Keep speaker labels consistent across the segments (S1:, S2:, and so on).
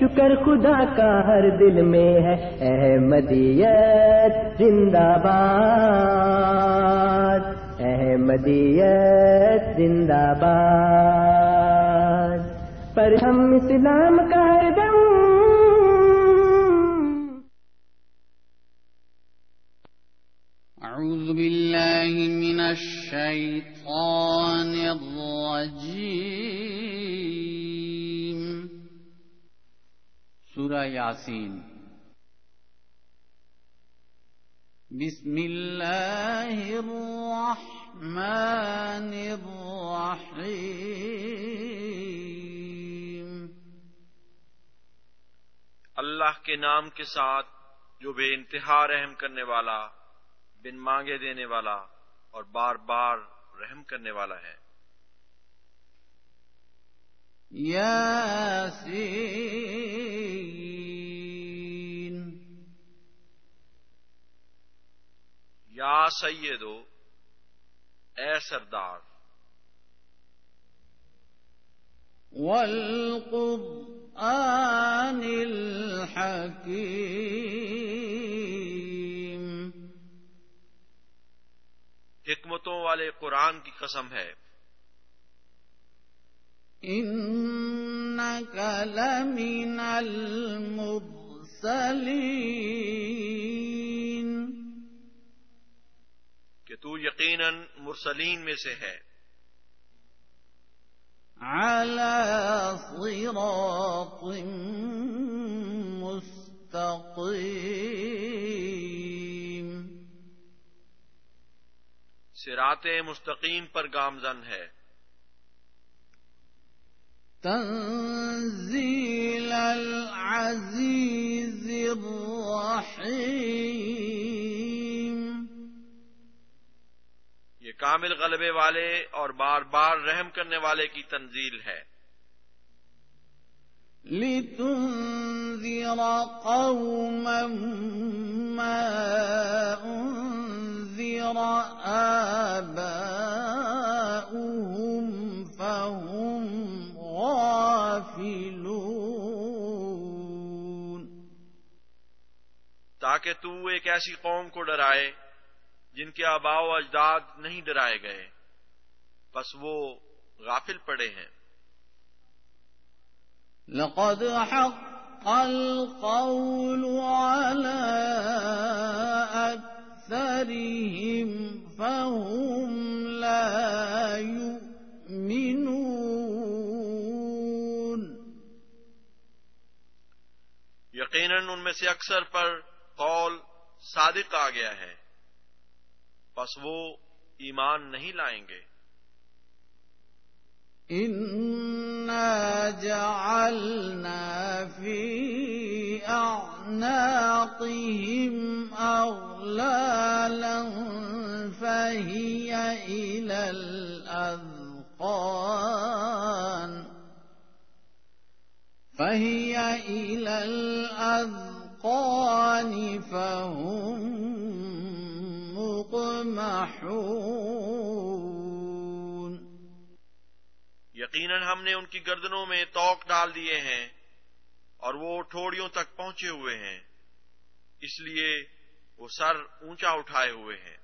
S1: شکر خدا کا ہر دل میں ہے۔ احمدیت، زندہ باد۔ احمدیت، زندہ باد۔ پر ہم اسلام کا ہر دم۔
S2: أعوذ بالله من الشيطان الرجيم سورة ياسين بسم الله الرحمن الرحيم
S3: اللہ کے نام کے ساتھ جو بے انتہا رحم کرنے والا بن مانگے دینے والا اور بار بار رحم کرنے والا ہے۔
S2: ياسين
S3: یا سیدو اے سردار۔
S2: والقرآن الحكيم
S3: حکمتوں والے قرآن کی قسم ہے۔
S2: إنك لمن المرسلين
S3: تو یقیناً مرسلین میں سے ہے۔
S2: على صراط مستقيم۔
S3: سرات مستقیم پر گامزن ہے۔
S2: تنزيل العزيز الرحيم
S3: کامل غلبے والے اور بار بار رحم کرنے والے کی تنزیل ہے۔
S2: لتنذر قوما ما أنذر آباؤهم فهم غافلون۔
S3: تاکہ تو ایک ایسی قوم کو ڈرائے جن کے آباء و اجداد نہیں ڈرائے گئے بس وہ غافل پڑے ہیں۔
S2: لقد حق القول على أكثرهم فهم لا يؤمنون۔
S3: یقیناً ان میں سے اکثر پر قول صادق آ گیا ہے۔ بس وہ ایمان نہیں لائیں گے۔
S2: إنا جعلنا في أعناقهم أغلالا فهي إلى الأذقان فهي إلى الأذقان فهم مقمحون
S3: یقیناً ہم نے ان کی گردنوں میں توق ڈال دیے ہیں اور وہ ٹھوڑیوں تک پہنچے ہوئے ہیں اس لیے وہ سر اونچا اٹھائے ہوئے ہیں۔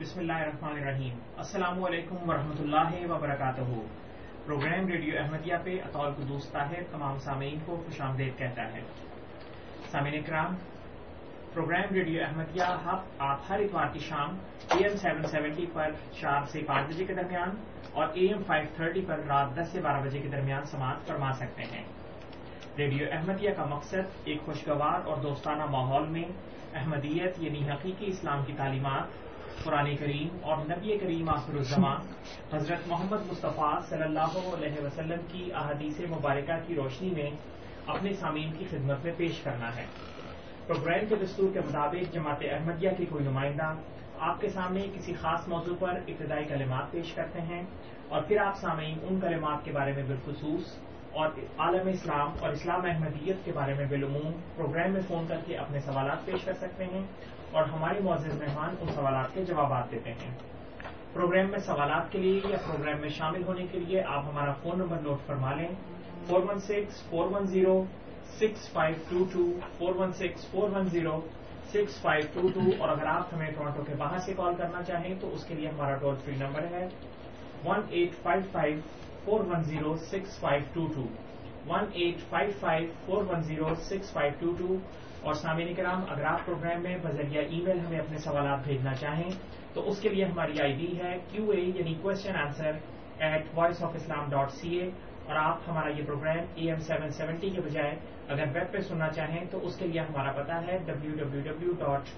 S4: بسم اللہ الرحمن الرحیم۔ السلام علیکم ورحمۃ اللہ وبرکاتہ۔ پروگرام ریڈیو احمدیہ پہ اطول قدوس طاہر تمام سامعین کو خوش آمدید کہتا ہے۔ سامعین کرام پروگرام ریڈیو احمدیہ، ہب آپ ہر اتوار کی شام اے ایم سیون سیونٹی پر چار سے پانچ بجے کے درمیان اور اے ایم فائیو تھرٹی پر رات دس سے بارہ بجے کے درمیان سماعت فرما سکتے ہیں۔ ریڈیو احمدیہ کا مقصد ایک خوشگوار اور دوستانہ ماحول میں احمدیت یعنی حقیقی اسلام کی تعلیمات، قرآن کریم اور نبی کریم آخر الزمان، حضرت محمد مصطفیٰ صلی اللہ علیہ وسلم کی احادیث مبارکہ کی روشنی میں اپنے سامعین کی خدمت میں پیش کرنا ہے۔ پروگرام کے دستور کے مطابق جماعت احمدیہ کی کوئی نمائندہ آپ کے سامنے کسی خاص موضوع پر ابتدائی کلمات پیش کرتے ہیں اور پھر آپ سامعین ان کلمات کے بارے میں بالخصوص اور عالم اسلام اور اسلام احمدیت کے بارے میں بالعموم پروگرام میں فون کر کے اپنے سوالات پیش کر سکتے ہیں اور ہمارے معزز مہمان ان سوالات کے جوابات دیتے ہیں۔ پروگرام میں سوالات کے لیے یا پروگرام میں شامل ہونے کے لیے آپ ہمارا فون نمبر نوٹ فرما لیں۔ Four one six, four one zero six five two two four one six four one zero, six five two two, اور اگر آپ ہمیں ٹورانٹو کے باہر سے کال کرنا چاہیں تو اس کے لیے ہمارا ٹول فری نمبر ہے one eight five five four one zero, six five two two, one eight five five four one zero, six five two two, اور سامعین کرام، اگر آپ پروگرام میں بذریعہ ای میل ہمیں اپنے سوالات بھیجنا چاہیں تو اس کے لیے ہماری آئی ڈی ہے کیو اے یعنی question answer at voice of Islam dot C A اور آپ ہمارا یہ programme A M seven seventy کے بجائے اگر ویب پہ سننا چاہیں تو اس کے لیے ہمارا پتا ہے W W W dot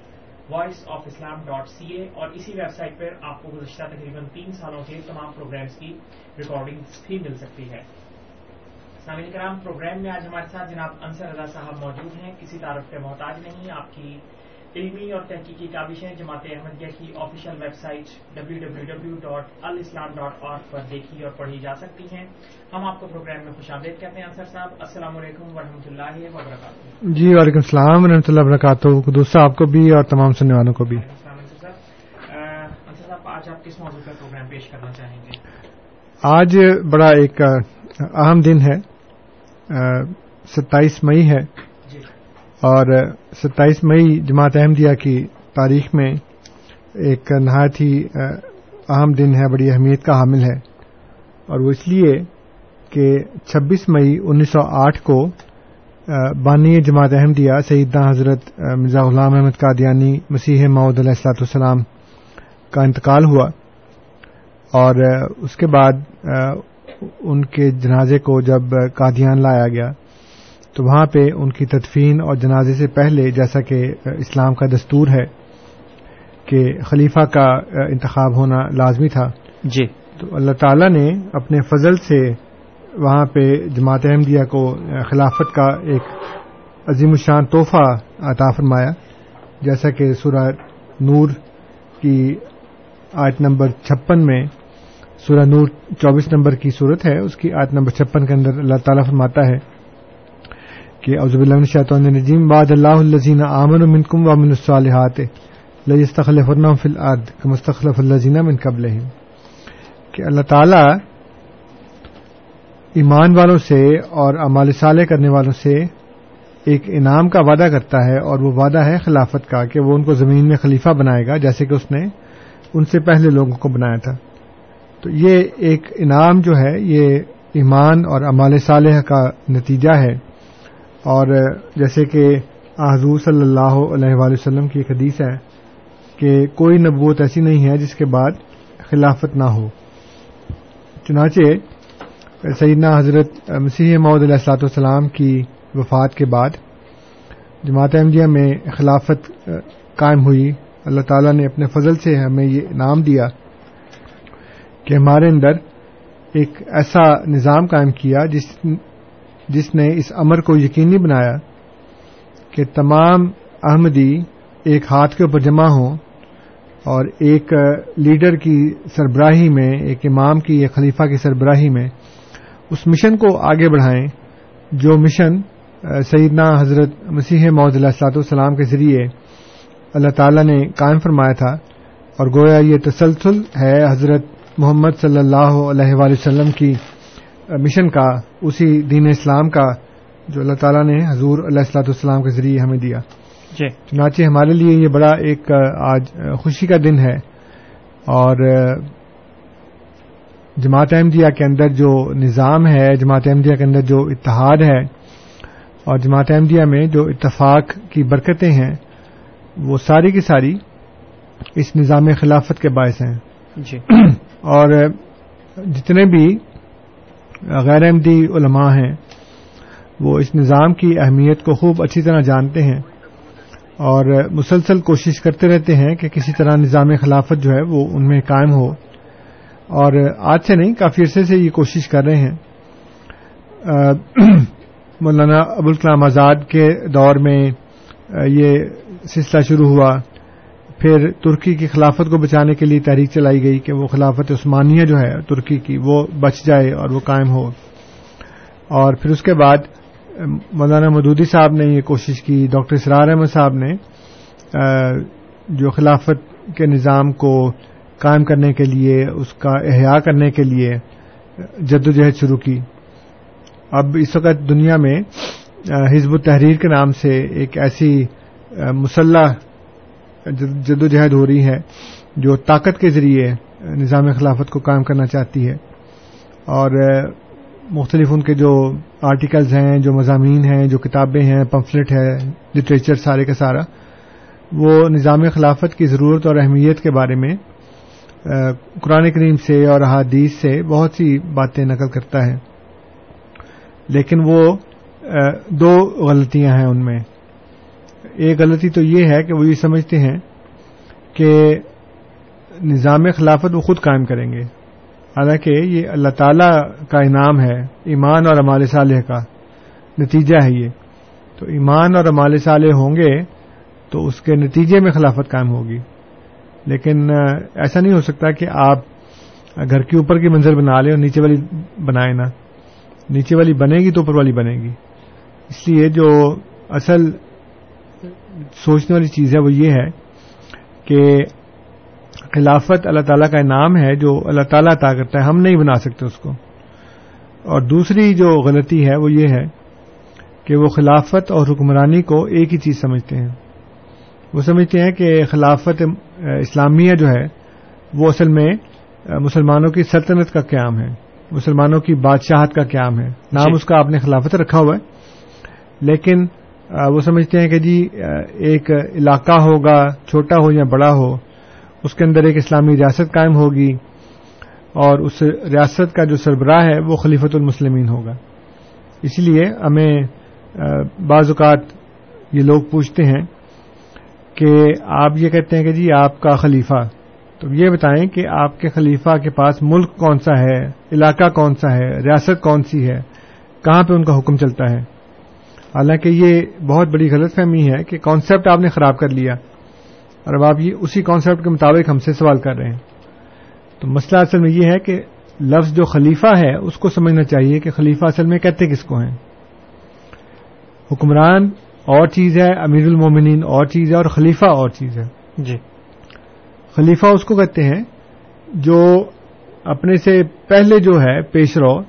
S4: voice of Islam dot C A اور اسی ویب سائٹ پر آپ کو گزشتہ تقریباً تین سالوں کے تمام پروگرامس کی ریکارڈنگ بھی مل سکتی ہے سامعین کرام پروگرام میں آج ہمارے ساتھ جناب انصر رضا صاحب موجود ہیں، کسی تعارف کے محتاج نہیں، آپ کی علمی اور تحقیقی کابشیں جماعت احمدیہ کی آفیشیل ویب سائٹ ڈاٹ الاسلام ڈاٹ آرگ پر دیکھی اور پڑھی جا سکتی ہیں۔ ہم آپ کو پروگرام میں خوش آمدید کہتے ہیں انصر صاحب۔ السلام علیکم ورحمۃ اللہ وبرکاتہ۔
S5: جی وعلیکم السلام ورحمۃ اللہ وبرکاتہ۔ دوست آپ کو بھی اور تمام سننے والوں کو بھی۔
S4: انصر صاحب۔ آج آپ کس موضوع پر پروگرام پیش کرنا چاہیں گے؟
S5: آج بڑا ایک اہم دن ہے۔ ستائیس مئی ہے۔ اور ستائیس مئی جماعت احمدیہ کی تاریخ میں ایک نہایت ہی اہم دن ہے، بڑی اہمیت کا حامل ہے۔ اور وہ اس لیے کہ چھبیس مئی انیس سو آٹھ کو بانی جماعت احمدیہ سیدنا حضرت مرزا غلام احمد قادیانی مسیح معود علیہ السلاۃ والسلام کا انتقال ہوا۔ اور اس کے بعد ان کے جنازے کو جب قادیان لایا گیا تو وہاں پہ ان کی تدفین اور جنازے سے پہلے جیسا کہ اسلام کا دستور ہے کہ خلیفہ کا انتخاب ہونا لازمی تھا۔
S6: جی۔
S5: تو اللہ تعالی نے اپنے فضل سے وہاں پہ جماعت احمدیہ کو خلافت کا ایک عظیم الشان تحفہ عطا فرمایا جیسا کہ سورہ نور کی آیت نمبر چھپن میں سورہ نور چوبیس نمبر کی صورت ہے اس کی آیت نمبر چھپن کے اندر اللہ تعالیٰ فرماتا ہے۔ کہ عزب اللہ شاطن نجیم بعد اللہ الزین امن منکم و من الصالحات لجستخلف فی العد کا مستخلف الزین من قبل کہ اللہ تعالیٰ ایمان والوں سے اور امال صالح کرنے والوں سے ایک انعام کا وعدہ کرتا ہے اور وہ وعدہ ہے خلافت کا کہ وہ ان کو زمین میں خلیفہ بنائے گا جیسے کہ اس نے ان سے پہلے لوگوں کو بنایا تھا. تو یہ ایک انعام جو ہے، یہ ایمان اور امال صالح کا نتیجہ ہے۔ اور جیسے کہ حضور صلی اللہ علیہ وآلہ وسلم کی ایک حدیث ہے کہ کوئی نبوت ایسی نہیں ہے جس کے بعد خلافت نہ ہو۔ چنانچہ، سیدنا حضرت مسیح معود علیہ السلاۃ والسلام کی وفات کے بعد جماعت احمدیہ میں خلافت قائم ہوئی۔ اللہ تعالیٰ نے اپنے فضل سے ہمیں یہ انعام دیا کہ ہمارے اندر ایک ایسا نظام قائم کیا جس جس نے اس امر کو یقینی بنایا کہ تمام احمدی ایک ہاتھ کے اوپر جمع ہوں اور ایک لیڈر کی سربراہی میں، ایک امام کی، ایک خلیفہ کی سربراہی میں اس مشن کو آگے بڑھائیں، جو مشن سیدنا حضرت مسیح معود علیہ السلاط والسلام کے ذریعے اللہ تعالی نے قائم فرمایا تھا اور گویا یہ تسلسل ہے حضرت محمد صلی اللہ علیہ وآلہ وسلم کی مشن کا اسی دین اسلام کا جو اللہ تعالیٰ نے حضور علیہ السلاۃ والسلام کے ذریعے ہمیں دیا۔
S6: جی۔
S5: چنانچہ ہمارے لیے یہ بڑا ایک آج خوشی کا دن ہے۔ اور جماعت احمدیہ کے اندر جو نظام ہے جماعت احمدیہ کے اندر جو اتحاد ہے اور جماعت احمدیہ میں جو اتفاق کی برکتیں ہیں وہ ساری کی ساری اس نظام خلافت کے باعث ہیں۔
S6: جی۔
S5: اور جتنے بھی غیر احمدی علماء ہیں، وہ اس نظام کی اہمیت کو خوب اچھی طرح جانتے ہیں اور مسلسل کوشش کرتے رہتے ہیں کہ کسی طرح نظام خلافت جو ہے وہ ان میں قائم ہو۔ اور آج سے نہیں، کافی عرصے سے یہ کوشش کر رہے ہیں۔ مولانا ابوالکلام آزاد کے دور میں یہ سلسلہ شروع ہوا۔ پھر ترکی کی خلافت کو بچانے کے لیے تحریک چلائی گئی کہ وہ خلافت عثمانیہ جو ہے، ترکی کی، وہ بچ جائے اور وہ قائم ہو۔ اور پھر اس کے بعد، مولانا مدودی صاحب نے یہ کوشش کی، ڈاکٹر اسرار احمد صاحب نے جو خلافت کے نظام کو قائم کرنے کے لیے، اس کا احیاء کرنے کے لیے جدوجہد شروع کی۔ اب اس وقت دنیا میں حزب التحریر کے نام سے ایک ایسی مسلح جدوجہد ہو رہی ہے، جو طاقت کے ذریعے نظام خلافت کو قائم کرنا چاہتی ہے۔ اور مختلف ان کے جو آرٹیکلز ہیں، جو مضامین ہیں، جو کتابیں ہیں پمفلٹ ہے لٹریچر سارے کا سارا، وہ نظام خلافت کی ضرورت اور اہمیت کے بارے میں قرآن کریم سے اور احادیث سے بہت سی باتیں نقل کرتا ہے۔ لیکن وہ دو غلطیاں ہیں ان میں۔ ایک غلطی تو یہ ہے کہ وہ یہ سمجھتے ہیں کہ نظام خلافت وہ خود قائم کریں گے۔ حالانکہ یہ اللہ تعالی کا انعام ہے، ایمان اور امال صالح کا نتیجہ ہے یہ۔ تو ایمان اور امال صالح ہوں گے تو اس کے نتیجے میں خلافت قائم ہوگی۔ لیکن ایسا نہیں ہو سکتا کہ آپ گھر کے اوپر کی منظر بنا لیں اور نیچے والی بنائیں نا نیچے والی بنے گی تو اوپر والی بنے گی۔ اس لیے جو اصل سوچنے والی چیز ہے وہ یہ ہے کہ خلافت اللہ تعالیٰ کا انعام ہے جو اللہ تعالیٰ عطا کرتا ہے ہم نہیں بنا سکتے اس کو۔ اور دوسری جو غلطی ہے وہ یہ ہے کہ وہ خلافت اور حکمرانی کو ایک ہی چیز سمجھتے ہیں۔ وہ سمجھتے ہیں کہ خلافت اسلامیہ جو ہے وہ اصل میں مسلمانوں کی سلطنت کا قیام ہے۔ مسلمانوں کی بادشاہت کا قیام ہے۔ نام
S6: جی۔
S5: اس کا آپ نے خلافت رکھا ہوا ہے لیکن وہ سمجھتے ہیں کہ جی ایک علاقہ ہوگا، چھوٹا ہو یا بڑا ہو، اس کے اندر ایک اسلامی ریاست قائم ہوگی اور اس ریاست کا جو سربراہ ہے، وہ خلیفت المسلمین ہوگا۔ اس لیے ہمیں بعض اوقات یہ لوگ پوچھتے ہیں کہ آپ یہ کہتے ہیں کہ جی آپ کا خلیفہ۔ تو یہ بتائیں کہ آپ کے خلیفہ کے پاس ملک کون سا ہے، علاقہ کون سا ہے، ریاست کون سی ہے، کہاں پہ ان کا حکم چلتا ہے؟ حالانکہ یہ بہت بڑی غلط فہمی ہے کہ کانسیپٹ آپ نے خراب کر لیا اور اب آپ یہ اسی کانسیپٹ کے مطابق ہم سے سوال کر رہے ہیں۔ تو مسئلہ اصل میں یہ ہے کہ لفظ جو خلیفہ ہے اس کو سمجھنا چاہیے کہ خلیفہ اصل میں کہتے کس کو ہیں۔ حکمران اور چیز ہے امیر المومنین اور چیز ہے اور خلیفہ اور چیز ہے۔
S6: جی۔
S5: خلیفہ اس کو کہتے ہیں جو اپنے سے پہلے جو ہے پیش رو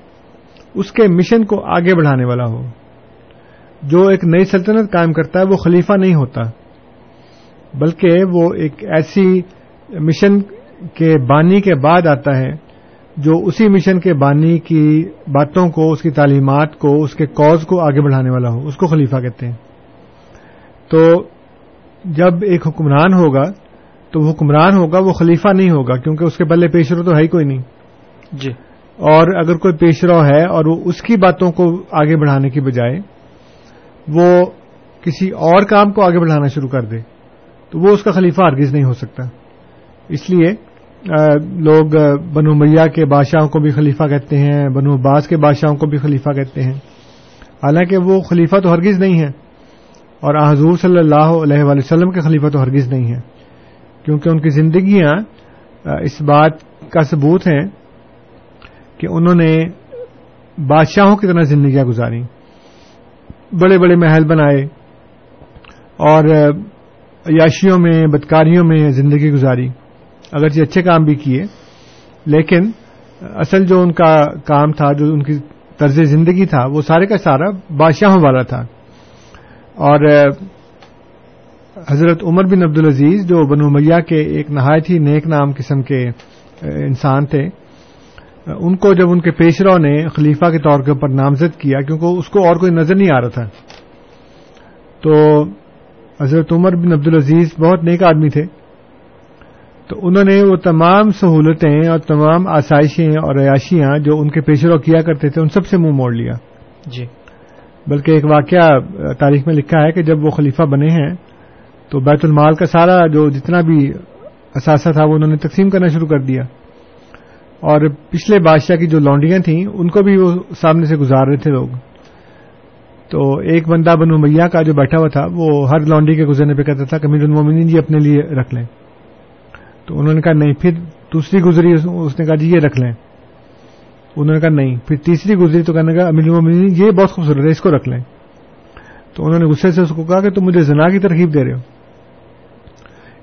S5: اس کے مشن کو آگے بڑھانے والا ہو۔ جو ایک نئی سلطنت قائم کرتا ہے وہ خلیفہ نہیں ہوتا۔ بلکہ وہ ایک ایسی مشن کے بانی کے بعد آتا ہے جو اسی مشن کے بانی کی باتوں کو اس کی تعلیمات کو اس کے کوز کو آگے بڑھانے والا ہو اس کو خلیفہ کہتے ہیں۔ تو جب ایک حکمران ہوگا تو وہ حکمران ہوگا وہ خلیفہ نہیں ہوگا کیونکہ اس کے پہلے پیشرو تو ہے ہی کوئی نہیں۔
S6: جی۔
S5: اور اگر کوئی پیشرو ہے اور وہ اس کی باتوں کو آگے بڑھانے کی بجائے وہ کسی اور کام کو آگے بڑھانا شروع کر دے، تو وہ اس کا خلیفہ ہرگز نہیں ہو سکتا۔ اس لیے لوگ بنو میاں کے بادشاہوں کو بھی خلیفہ کہتے ہیں، بنو عباس کے بادشاہوں کو بھی خلیفہ کہتے ہیں۔ حالانکہ وہ خلیفہ تو ہرگز نہیں ہے، اور حضور صلی اللہ علیہ وآلہ وسلم کے خلیفہ تو ہرگز نہیں ہے۔ کیونکہ ان کی زندگیاں اس بات کا ثبوت ہیں کہ انہوں نے بادشاہوں کی طرح زندگیاں گزاری بڑے بڑے محل بنائے اور عیاشیوں میں، بدکاریوں میں زندگی گزاری۔ اگرچہ اچھے کام بھی کیے، لیکن اصل جو ان کا کام تھا، جو ان کی طرز زندگی تھا، وہ سارے کا سارا بادشاہوں والا تھا۔ اور حضرت عمر بن عبدالعزیز، جو بنو میاں کے ایک نہایت ہی نیک نام قسم کے انسان تھے ان کو جب ان کے پیشروں نے خلیفہ کے طور کے اوپر نامزد کیا کیونکہ اس کو اور کوئی نظر نہیں آ رہا تھا۔ تو حضرت عمر بن عبدالعزیز بہت نیک آدمی تھے۔ تو انہوں نے وہ تمام سہولتیں اور تمام آسائشیں اور عیاشیاں جو ان کے پیش رو کیا کرتے تھے ان سب سے منہ موڑ لیا۔
S4: جی۔
S5: بلکہ ایک واقعہ تاریخ میں لکھا ہے کہ جب وہ خلیفہ بنے ہیں تو بیت المال کا سارا جو جتنا بھی اثاثہ تھا وہ انہوں نے تقسیم کرنا شروع کر دیا۔ اور پچھلے بادشاہ کی جو لانڈیاں تھیں، ان کو بھی وہ سامنے سے گزار رہے تھے لوگ۔ تو ایک بندہ بنو میاں کا جو بیٹھا ہوا تھا، وہ ہر لانڈی کے گزرنے پہ کہتا تھا کمیر المومنین جی اپنے لیے رکھ لیں۔ تو انہوں نے کہا نہیں، پھر دوسری گزری، اس نے کہا جی یہ رکھ لیں۔ انہوں نے کہا نہیں، پھر تیسری گزری تو کہنے کا امیر المومنین جی، یہ بہت خوبصورت ہے، اس کو رکھ لیں۔ تو انہوں نے غصے سے اس کو کہا کہ تم مجھے زنا کی ترغیب دے رہے ہو۔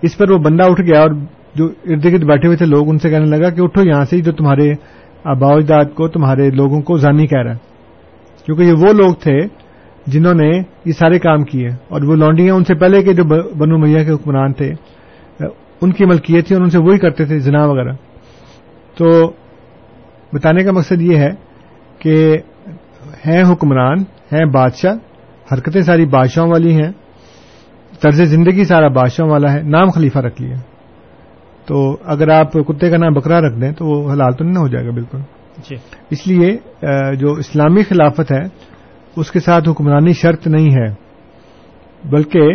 S5: اس پر وہ بندہ اٹھ گیا اور جو ارد گرد بیٹھے ہوئے تھے، لوگ ان سے کہنے لگا کہ اٹھو یہاں سے جو تمہارے آبا اجداد کو، تمہارے لوگوں کو زانی کہہ رہا ہے۔ کیونکہ یہ وہ لوگ تھے جنہوں نے یہ سارے کام کیے۔ اور وہ لانڈیاں ان سے پہلے کے جو بنو میاں کے حکمران تھے، ان کی ملکیت تھی اور ان سے وہی کرتے تھے، زنا وغیرہ۔ تو بتانے کا مقصد یہ ہے کہ ہیں حکمران، ہیں بادشاہ، حرکتیں ساری بادشاہوں والی ہیں، طرز زندگی سارا بادشاہوں والا ہے، نام خلیفہ رکھ لیا۔ تو اگر آپ کتے کا نام بکرا رکھ دیں تو وہ حلال تو نہیں ہو جائے گا بالکل۔
S4: جی۔
S5: اس لیے جو اسلامی خلافت ہے اس کے ساتھ حکمرانی شرط نہیں ہے۔ بلکہ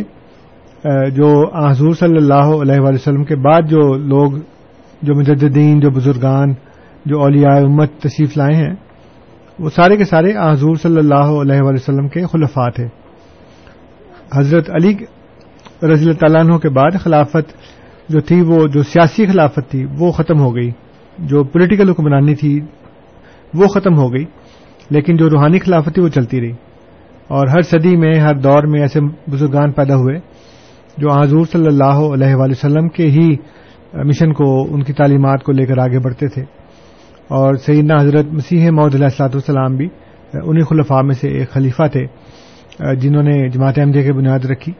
S5: جو حضور صلی اللہ علیہ وآلہ وسلم کے بعد جو لوگ جو مجددین جو بزرگان جو اولیاء امت تشریف لائے ہیں وہ سارے کے سارے حضور صلی اللہ علیہ وآلہ وسلم کے خلفاء تھے۔ حضرت علی رضی اللہ تعالیٰ عنہ کے بعد خلافت جو تھی وہ جو سیاسی خلافت تھی، وہ ختم ہو گئی۔ جو پولیٹیکل حکمرانی تھی، وہ ختم ہو گئی۔ لیکن جو روحانی خلافت تھی، وہ چلتی رہی۔ اور ہر صدی میں، ہر دور میں ایسے بزرگان پیدا ہوئے جو حضور صلی اللہ علیہ وآلہ وسلم کے ہی مشن کو، ان کی تعلیمات کو لے کر آگے بڑھتے تھے۔ اور سیدنا حضرت مسیح محدود علیہ السلاط والسلام بھی انہیں خلفاء میں سے ایک خلیفہ تھے، جنہوں نے جماعت احمدیہ کی بنیاد رکھی۔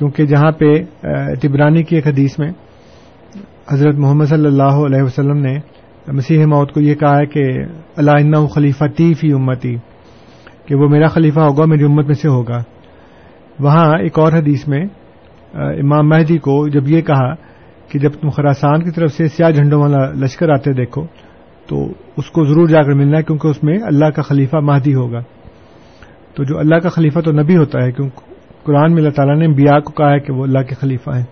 S5: کیونکہ جہاں پہ تبرانی کی ایک حدیث میں حضرت محمد صلی اللہ علیہ وسلم نے مسیح موت کو یہ کہا ہے کہ، اللہ خلیفہ تی فی امتی کہ وہ میرا خلیفہ ہوگا، میری امت میں سے ہوگا۔ وہاں ایک اور حدیث میں امام مہدی کو جب یہ کہا کہ جب تم خراسان کی طرف سے سیاہ جھنڈوں والا لشکر آتے دیکھو، تو اس کو ضرور جا کر ملنا ہے، کیونکہ اس میں اللہ کا خلیفہ مہدی ہوگا۔ تو جو اللہ کا خلیفہ تو نبی ہوتا ہے، کیونکہ قرآن میں اللہ تعالیٰ نے بیا کو کہا ہے کہ وہ اللہ کے خلیفہ ہیں،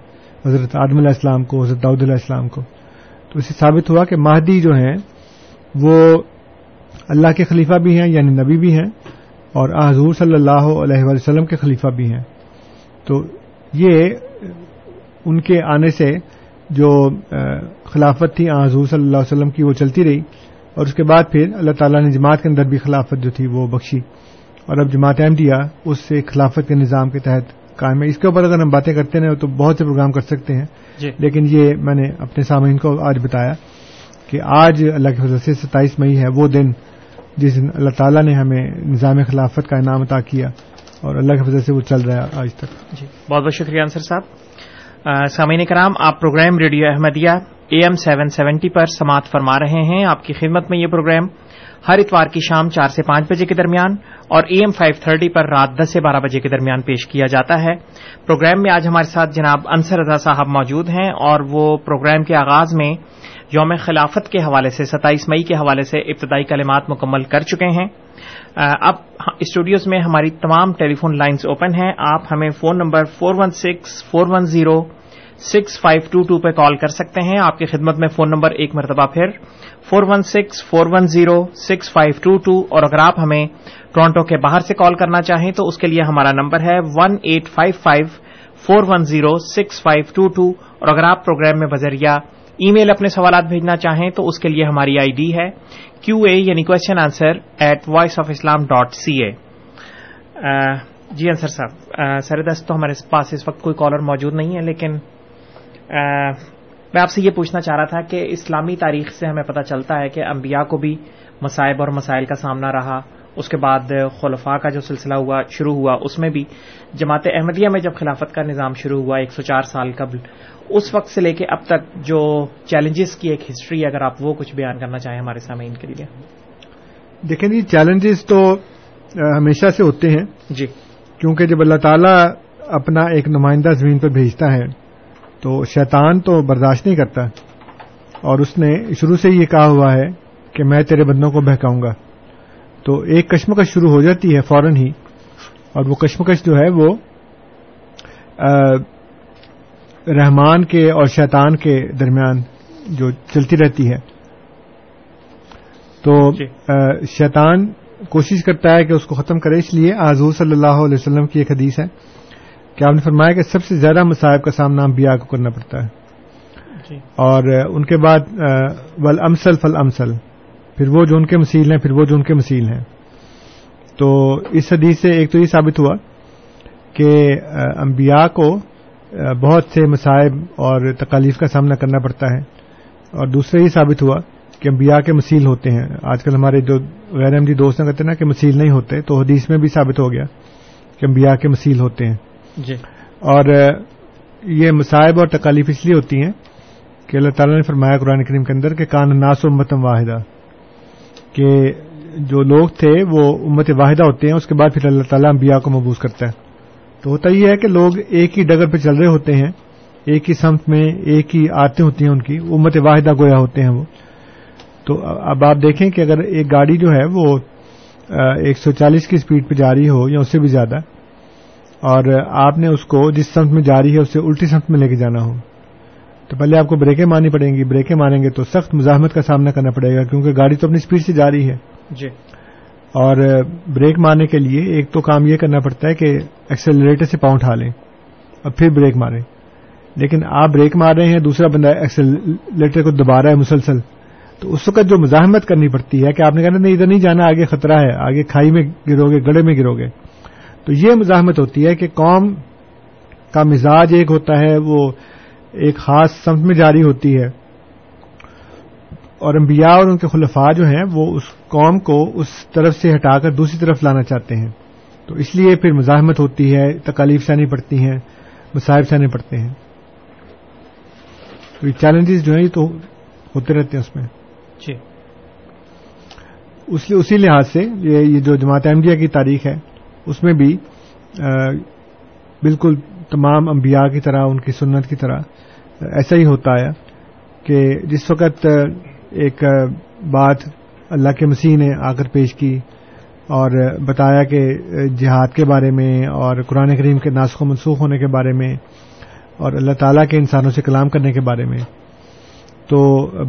S5: حضرت آدم علیہ السلام کو، حضرت داؤد علیہ السلام کو۔ تو اسے ثابت ہوا کہ مہدی جو ہیں، وہ اللہ کے خلیفہ بھی ہیں یعنی نبی بھی ہیں، اور حضور صلی اللہ علیہ وسلم کے خلیفہ بھی ہیں۔ تو یہ ان کے آنے سے جو خلافت تھی حضور صلی اللہ علیہ وسلم کی، وہ چلتی رہی۔ اور اس کے بعد پھر اللہ تعالیٰ نے جماعت کے اندر بھی خلافت جو تھی، وہ بخشی۔ اور اب جماعت احمدیہ اس سے خلافت کے نظام کے تحت قائم ہے۔ اس کے اوپر اگر ہم باتیں کرتے ہیں تو بہت سے پروگرام کر سکتے ہیں۔
S4: جی۔
S5: لیکن یہ میں نے اپنے سامعین کو آج بتایا کہ آج اللہ کے فضل سے ستائیس مئی ہے وہ دن جس دن اللہ تعالیٰ نے ہمیں نظام خلافت کا انعام عطا کیا اور اللہ کے فضل سے وہ چل رہا ہے آج تک۔
S4: جی بہت بہت شکریہ انصر صاحب۔ سامعین کرام آپ programme radio Ahmadiyya A M seven seventy پر سماعت فرما رہے ہیں۔ آپ کی خدمت میں یہ پروگرام ہر اتوار کی شام چار سے پانچ بجے کے درمیان اور اے ایم فائیو تھرٹی پر رات دس سے بارہ بجے کے درمیان پیش کیا جاتا ہے۔ پروگرام میں آج ہمارے ساتھ جناب انصر رضا صاحب موجود ہیں اور وہ پروگرام کے آغاز میں یوم خلافت کے حوالے سے ستائیس مئی کے حوالے سے ابتدائی کلمات مکمل کر چکے ہیں۔ اب اسٹوڈیوز میں ہماری تمام ٹیلی فون لائنز اوپن ہیں۔ آپ ہمیں phone number four one six four one zero six five two two پہ کال کر سکتے ہیں۔ آپ کی خدمت میں فون نمبر ایک مرتبہ پھر four one six, four one zero, six five two two. اور اگر آپ ہمیں ٹورانٹو کے باہر سے کال کرنا چاہیں تو اس کے لیے ہمارا نمبر ہے one eight five five, four one zero, six five two two. اور اگر آپ پروگرام میں بذریعہ ای میل اپنے سوالات بھیجنا چاہیں تو اس کے لیے ہماری آئی ڈی ہے کیو اے یعنی question answer at voice of Islam dot C A جی انصر صاحب سر دست تو ہمارے پاس اس وقت کوئی کالر موجود نہیں ہے، لیکن میں آپ سے یہ پوچھنا چاہ رہا تھا کہ اسلامی تاریخ سے ہمیں پتہ چلتا ہے کہ انبیاء کو بھی مصائب اور مسائل کا سامنا رہا اس کے بعد خلفاء کا جو سلسلہ ہوا شروع ہوا اس میں بھی جماعت احمدیہ میں جب خلافت کا نظام شروع ہوا ایک سو چار سال قبل اس وقت سے لے کے اب تک جو چیلنجز کی ایک ہسٹری اگر آپ وہ کچھ بیان کرنا چاہیں ہمارے سامعین کے لیے۔
S5: دیکھیں جی چیلنجز تو ہمیشہ سے ہوتے ہیں۔
S4: جی۔
S5: کیونکہ جب اللہ تعالیٰ اپنا ایک نمائندہ زمین پر بھیجتا ہے تو شیطان تو برداشت نہیں کرتا۔ اور اس نے شروع سے یہ کہا ہوا ہے کہ میں تیرے بندوں کو بہکاؤں گا۔ تو ایک کشمکش شروع ہو جاتی ہے فوراً ہی۔ اور وہ کشمکش جو ہے وہ رحمان کے اور شیطان کے درمیان جو چلتی رہتی ہے۔ تو
S4: جی۔
S5: شیطان کوشش کرتا ہے کہ اس کو ختم کرے اس لیے حضور صلی اللہ علیہ وسلم کی ایک حدیث ہے۔ کہ آپ نے فرمایا کہ سب سے زیادہ مصائب کا سامنا انبیاء کو کرنا پڑتا ہے۔
S4: جی۔
S5: اور ان کے بعد ول امسل فل امسل پھر وہ جو ان کے مسیل ہیں پھر وہ جو ان کے مسیل ہیں۔ تو اس حدیث سے ایک تو یہ ثابت ہوا کہ انبیاء کو بہت سے مصائب اور تکالیف کا سامنا کرنا پڑتا ہے۔ اور دوسرا یہ ثابت ہوا کہ انبیاء کے مسیل ہوتے ہیں۔ آج کل ہمارے جو غیر احمدی دوست کہتے ہیں نا کہ مسیل نہیں ہوتے تو حدیث میں بھی ثابت ہو گیا کہ انبیاء کے مسیل ہوتے ہیں۔
S4: جی۔
S5: اور یہ مصائب اور تکالیف اس لیے ہوتی ہیں کہ اللہ تعالیٰ نے فرمایا قرآن کریم کے اندر کہ کان ناس امتم واحدہ، کہ جو لوگ تھے وہ امت واحدہ ہوتے ہیں، اس کے بعد پھر اللہ تعالیٰ انبیاء کو مبوس کرتا ہے۔ تو ہوتا یہ ہے کہ لوگ ایک ہی ڈگر پہ چل رہے ہوتے ہیں، ایک ہی سمت میں ایک ہی آتے ہوتی ہیں ان کی، امت واحدہ گویا ہوتے ہیں وہ۔ تو اب آپ دیکھیں کہ اگر ایک گاڑی جو ہے وہ ایک سو چالیس کی اسپیڈ پہ جاری ہو یا اس سے بھی زیادہ اور آپ نے اس کو جس سمت میں جاری ہے اسے الٹی سمت میں لے کے جانا ہو۔ تو پہلے آپ کو بریکیں مارنی پڑیں گی۔ بریکیں ماریں گے تو سخت مزاحمت کا سامنا کرنا پڑے گا کیونکہ گاڑی تو اپنی اسپیڈ سے جاری ہے۔
S4: جی۔
S5: اور بریک مارنے کے لیے ایک تو کام یہ کرنا پڑتا ہے کہ ایکسلریٹر سے پاؤں اٹھا لیں اور پھر بریک ماریں۔ لیکن آپ بریک مار رہے ہیں دوسرا بندہ ایکسلریٹر کو دبا رہا ہے مسلسل۔ تو اس وقت جو مزاحمت کرنی پڑتی ہے کہ آپ نے کہنا نہیں ادھر نہیں جانا آگے خطرہ ہے آگے کھائی میں گرو گے گڑے میں گرو گے تو یہ مزاحمت ہوتی ہے کہ قوم کا مزاج ایک ہوتا ہے وہ ایک خاص سمت میں جاری ہوتی ہے۔ اور انبیاء اور ان کے خلفاء جو ہیں وہ اس قوم کو اس طرف سے ہٹا کر دوسری طرف لانا چاہتے ہیں۔ تو اس لیے پھر مزاحمت ہوتی ہے تکالیف سہنی پڑتی ہیں مصائب سہنے پڑتے ہیں۔ تو یہ چیلنجز جو ہیں یہ تو ہوتے رہتے ہیں اس میں۔
S4: جی۔
S5: اسی لحاظ سے یہ جو جماعت احمدیہ کی تاریخ ہے اس میں بھی بالکل تمام انبیاء کی طرح، ان کی سنت کی طرح، ایسا ہی ہوتا ہے کہ جس وقت ایک بات اللہ کے مسیح نے آ کر پیش کی اور بتایا کہ جہاد کے بارے میں اور قرآن کریم کے ناسخ و منسوخ ہونے کے بارے میں اور اللہ تعالیٰ کے انسانوں سے کلام کرنے کے بارے میں، تو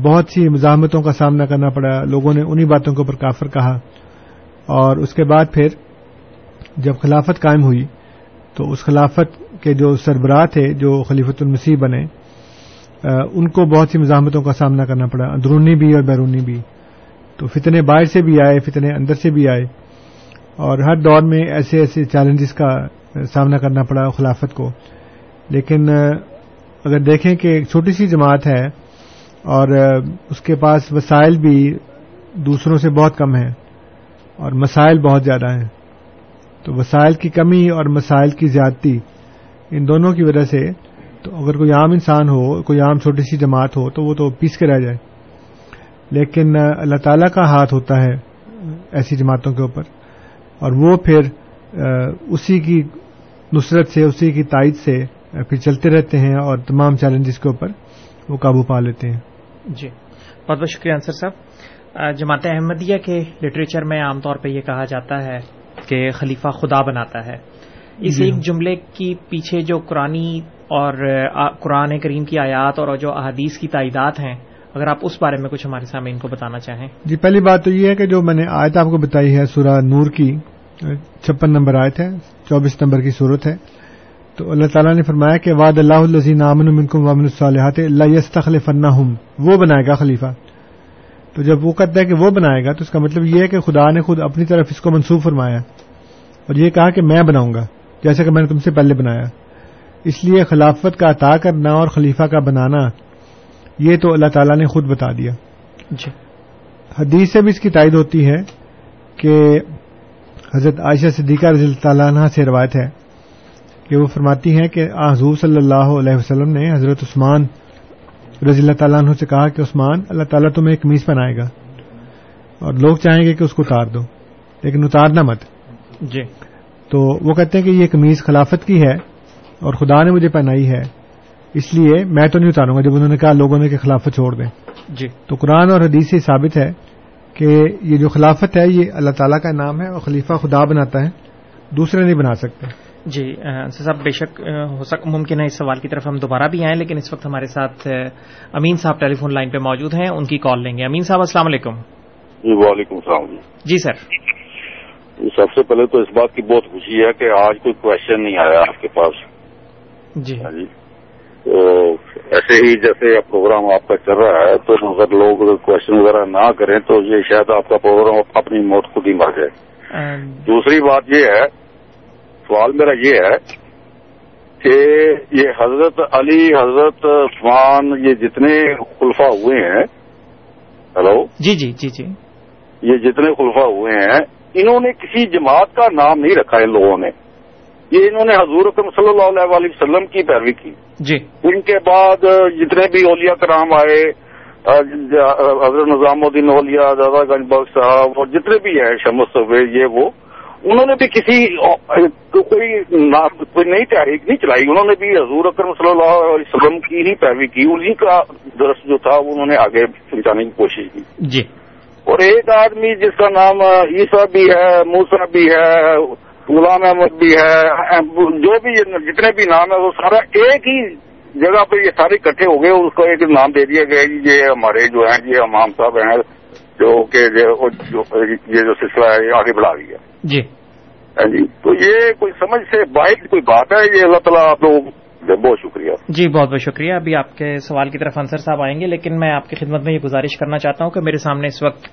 S5: بہت سی مزاحمتوں کا سامنا کرنا پڑا، لوگوں نے انہی باتوں کے اوپر کافر کہا اور اس کے بعد پھر جب خلافت قائم ہوئی تو اس خلافت کے جو سربراہ تھے، جو خلیفت المسیح بنے ان کو بہت سی مزاحمتوں کا سامنا کرنا پڑا۔ اندرونی بھی اور بیرونی بھی۔ تو فتنے باہر سے بھی آئے، فتنے اندر سے بھی آئے۔ اور ہر دور میں ایسے ایسے چیلنجز کا سامنا کرنا پڑا خلافت کو۔ لیکن اگر دیکھیں کہ ایک چھوٹی سی جماعت ہے اور اس کے پاس وسائل بھی دوسروں سے بہت کم ہیں اور مسائل بہت زیادہ ہیں۔ تو وسائل کی کمی اور مسائل کی زیادتی ان دونوں کی وجہ سے تو اگر کوئی عام انسان ہو، کوئی عام چھوٹی سی جماعت ہو، تو وہ تو پیس کے رہ جائے۔ لیکن اللہ تعالیٰ کا ہاتھ ہوتا ہے ایسی جماعتوں کے اوپر۔ اور وہ پھر اسی کی نصرت سے، اسی کی تائید سے پھر چلتے رہتے ہیں اور تمام چیلنجز کے اوپر وہ قابو پا لیتے ہیں۔
S4: جی بہت بہت شکریہ انصر صاحب۔ جماعت احمدیہ کے لٹریچر میں عام طور پہ یہ کہا جاتا ہے کہ خلیفہ خدا بناتا ہے۔ اس
S5: جی
S4: ایک جملے کی پیچھے جو قرآنی اور قرآن کریم کی آیات اور جو احادیث کی تعداد ہیں اگر آپ اس بارے میں کچھ ہمارے سامنے ان کو بتانا چاہیں۔
S5: جی پہلی بات تو یہ ہے کہ جو میں نے آیت آپ کو بتائی ہے سورہ نور کی چھپن نمبر آیت ہے چوبیس نمبر کی صورت ہے۔ تو اللہ تعالیٰ نے فرمایا کہ واد اللہ الزین امن منکم وامن الصالحات اللہ یستخل فنا وہ بنائے گا خلیفہ۔ تو جب وہ کہتا ہے کہ وہ بنائے گا تو اس کا مطلب یہ ہے کہ خدا نے خود اپنی طرف اس کو منسوخ فرمایا اور یہ کہا کہ میں بناؤں گا جیسا کہ میں نے تم سے پہلے بنایا۔ اس لیے خلافت کا عطا کرنا اور خلیفہ کا بنانا یہ تو اللہ تعالیٰ نے خود بتا دیا۔
S4: جی۔
S5: حدیث سے بھی اس کی تائید ہوتی ہے کہ حضرت عائشہ صدیقہ رضی اللہ تعالیٰ عنہ سے روایت ہے کہ وہ فرماتی ہیں کہ حضور صلی اللہ علیہ وسلم نے حضرت عثمان رضی اللہ تعالیٰ عنہ سے کہا کہ عثمان اللہ تعالیٰ تمہیں ایک میز پہنائے گا۔ اور لوگ چاہیں گے کہ اس کو اتار دو۔ لیکن اتارنا مت۔
S4: جی۔
S5: تو وہ کہتے ہیں کہ یہ قمیض خلافت کی ہے اور خدا نے مجھے پہنائی ہے۔ اس لیے میں تو نہیں اتاروں گا۔ جب انہوں نے کہا لوگوں نے کہ خلافت چھوڑ دیں۔
S4: جی۔
S5: تو قرآن اور حدیث سے ثابت ہے کہ یہ جو خلافت ہے یہ اللہ تعالیٰ کا نام ہے اور خلیفہ خدا بناتا ہے دوسرے نہیں بنا سکتے۔
S4: جی انصر صاحب بے شک ہو سک ممکن ہے اس سوال کی طرف ہم دوبارہ بھی آئیں لیکن اس وقت ہمارے ساتھ امین صاحب ٹیلی فون لائن پہ موجود ہیں ان کی کال لیں گے۔ امین صاحب السلام علیکم۔
S6: جی وعلیکم السلام جی۔
S4: جی سر۔
S6: سب سے پہلے تو اس بات کی بہت خوشی ہے کہ آج کوئی کوشچن نہیں آیا آپ کے پاس۔
S4: جی۔
S6: ہاں جی۔ تو ایسے ہی جیسے پروگرام آپ کا چل رہا ہے تو اگر لوگ کوشچن وغیرہ نہ کریں تو یہ شاید آپ کا پروگرام اپنی موت خود ہی مر جائے۔ دوسری بات یہ ہے سوال میرا یہ ہے کہ یہ حضرت علی حضرت عثمان یہ جتنے خلفا ہوئے ہیں ہلو؟
S4: جی جی جی جی۔
S6: یہ جتنے خلفا ہوئے ہیں انہوں نے کسی جماعت کا نام نہیں رکھا ان لوگوں نے۔ یہ انہوں نے حضور اکرم صلی اللہ علیہ وسلم کی پیروی کی۔
S4: جی۔
S6: ان کے بعد جتنے بھی اولیاء کرام آئے حضرت نظام الدین اولیاء دادا گنج بخش صاحب اور جتنے بھی ہیں شمس یہ وہ انہوں نے بھی کسی کوئی کوئی نئی تحریک نہیں چلائی۔ انہوں نے بھی حضور اکرم صلی اللہ علیہ وسلم کی ہی پیروی کی۔ انہیں کا درست جو تھا وہ انہوں نے آگے پہنچانے کی کوشش کی۔
S4: جی۔
S6: اور ایک آدمی جس کا نام عیسیٰ بھی ہے موسا بھی ہے غلام احمد بھی ہے جو بھی جتنے بھی نام ہے وہ سارا ایک ہی جگہ پہ یہ سارے اکٹھے ہو گئے اس کو ایک نام دے دیا گیا۔ یہ ہمارے جو ہیں یہ امام صاحب ہیں جو کہ یہ جو سلسلہ ہے یہ آگے بڑھا رہی ہے۔
S4: جی۔
S6: جی۔ تو یہ کوئی سمجھ سے باہر کوئی بات ہے؟ یہ اللہ تعالیٰ آپ لوگ بہت شکریہ۔
S4: جی بہت بہت شکریہ۔ ابھی آپ کے سوال کی طرف انصر صاحب آئیں گے لیکن میں آپ کی خدمت میں یہ گزارش کرنا چاہتا ہوں کہ میرے سامنے اس وقت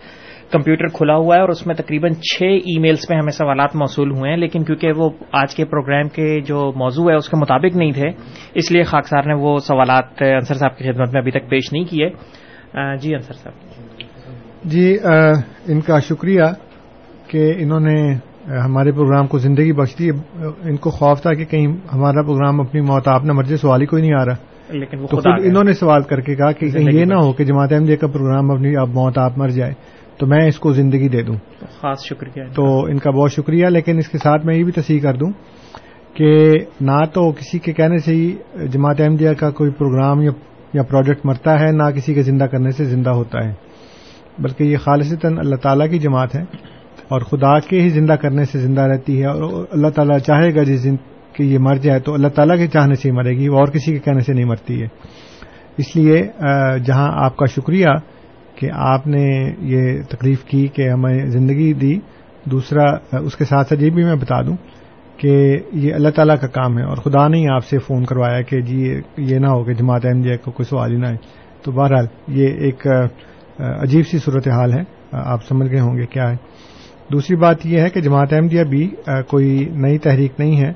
S4: کمپیوٹر کھلا ہوا ہے اور اس میں تقریباً چھ ای میلز میں ہمیں سوالات موصول ہوئے ہیں لیکن کیونکہ وہ آج کے پروگرام کے جو موضوع ہے اس کے مطابق نہیں تھے اس لیے خاکسار نے وہ سوالات انصر صاحب کی خدمت میں ابھی تک پیش نہیں کیے۔ جی انصر صاحب۔
S5: جی ان کا شکریہ۔ کہ انہوں نے ہمارے پروگرام کو زندگی بخش دی ان کو خوف تھا کہ کہیں ہمارا پروگرام اپنی موت آپ نہ مرضی سوال ہی کوئی نہیں آ رہا۔
S4: لیکن وہ
S5: تو
S4: خود
S5: انہوں نے سوال کر کے کہا کہ یہ نہ ہو کہ جماعت احمد کا پروگرام اپنی اب موت آپ مر جائے تو میں اس کو زندگی دے دوں۔
S4: خاص شکریہ۔
S5: تو ان کا بہت شکریہ لیکن اس کے ساتھ میں یہ بھی تصحیح کر دوں کہ نہ تو کسی کے کہنے سے ہی جماعت احمدیہ کا کوئی پروگرام یا پروجیکٹ مرتا ہے نہ کسی کے زندہ کرنے سے زندہ ہوتا ہے بلکہ یہ خالصتاً اللہ تعالیٰ کی جماعت ہے۔ اور خدا کے ہی زندہ کرنے سے زندہ رہتی ہے اور اللہ تعالیٰ چاہے گا جس دن کہ یہ مر جائے تو اللہ تعالیٰ کے چاہنے سے ہی مرے گی، وہ اور کسی کے کہنے سے نہیں مرتی ہے۔ اس لیے جہاں آپ کا شکریہ کہ آپ نے یہ تکلیف کی کہ ہمیں زندگی دی۔ دوسرا اس کے ساتھ ساتھ یہ بھی میں بتا دوں کہ یہ اللہ تعالیٰ کا کام ہے اور خدا نے ہی آپ سے فون کروایا کہ جی یہ نہ ہو کہ جماعت احمد کو کوئی سوال ہی نہ آئے۔ تو بہرحال یہ ایک عجیب سی صورتحال ہے۔ آپ سمجھ گئے ہوں گے کیا ہے۔ دوسری بات یہ ہے کہ جماعت احمدیہ بھی کوئی نئی تحریک نہیں ہے،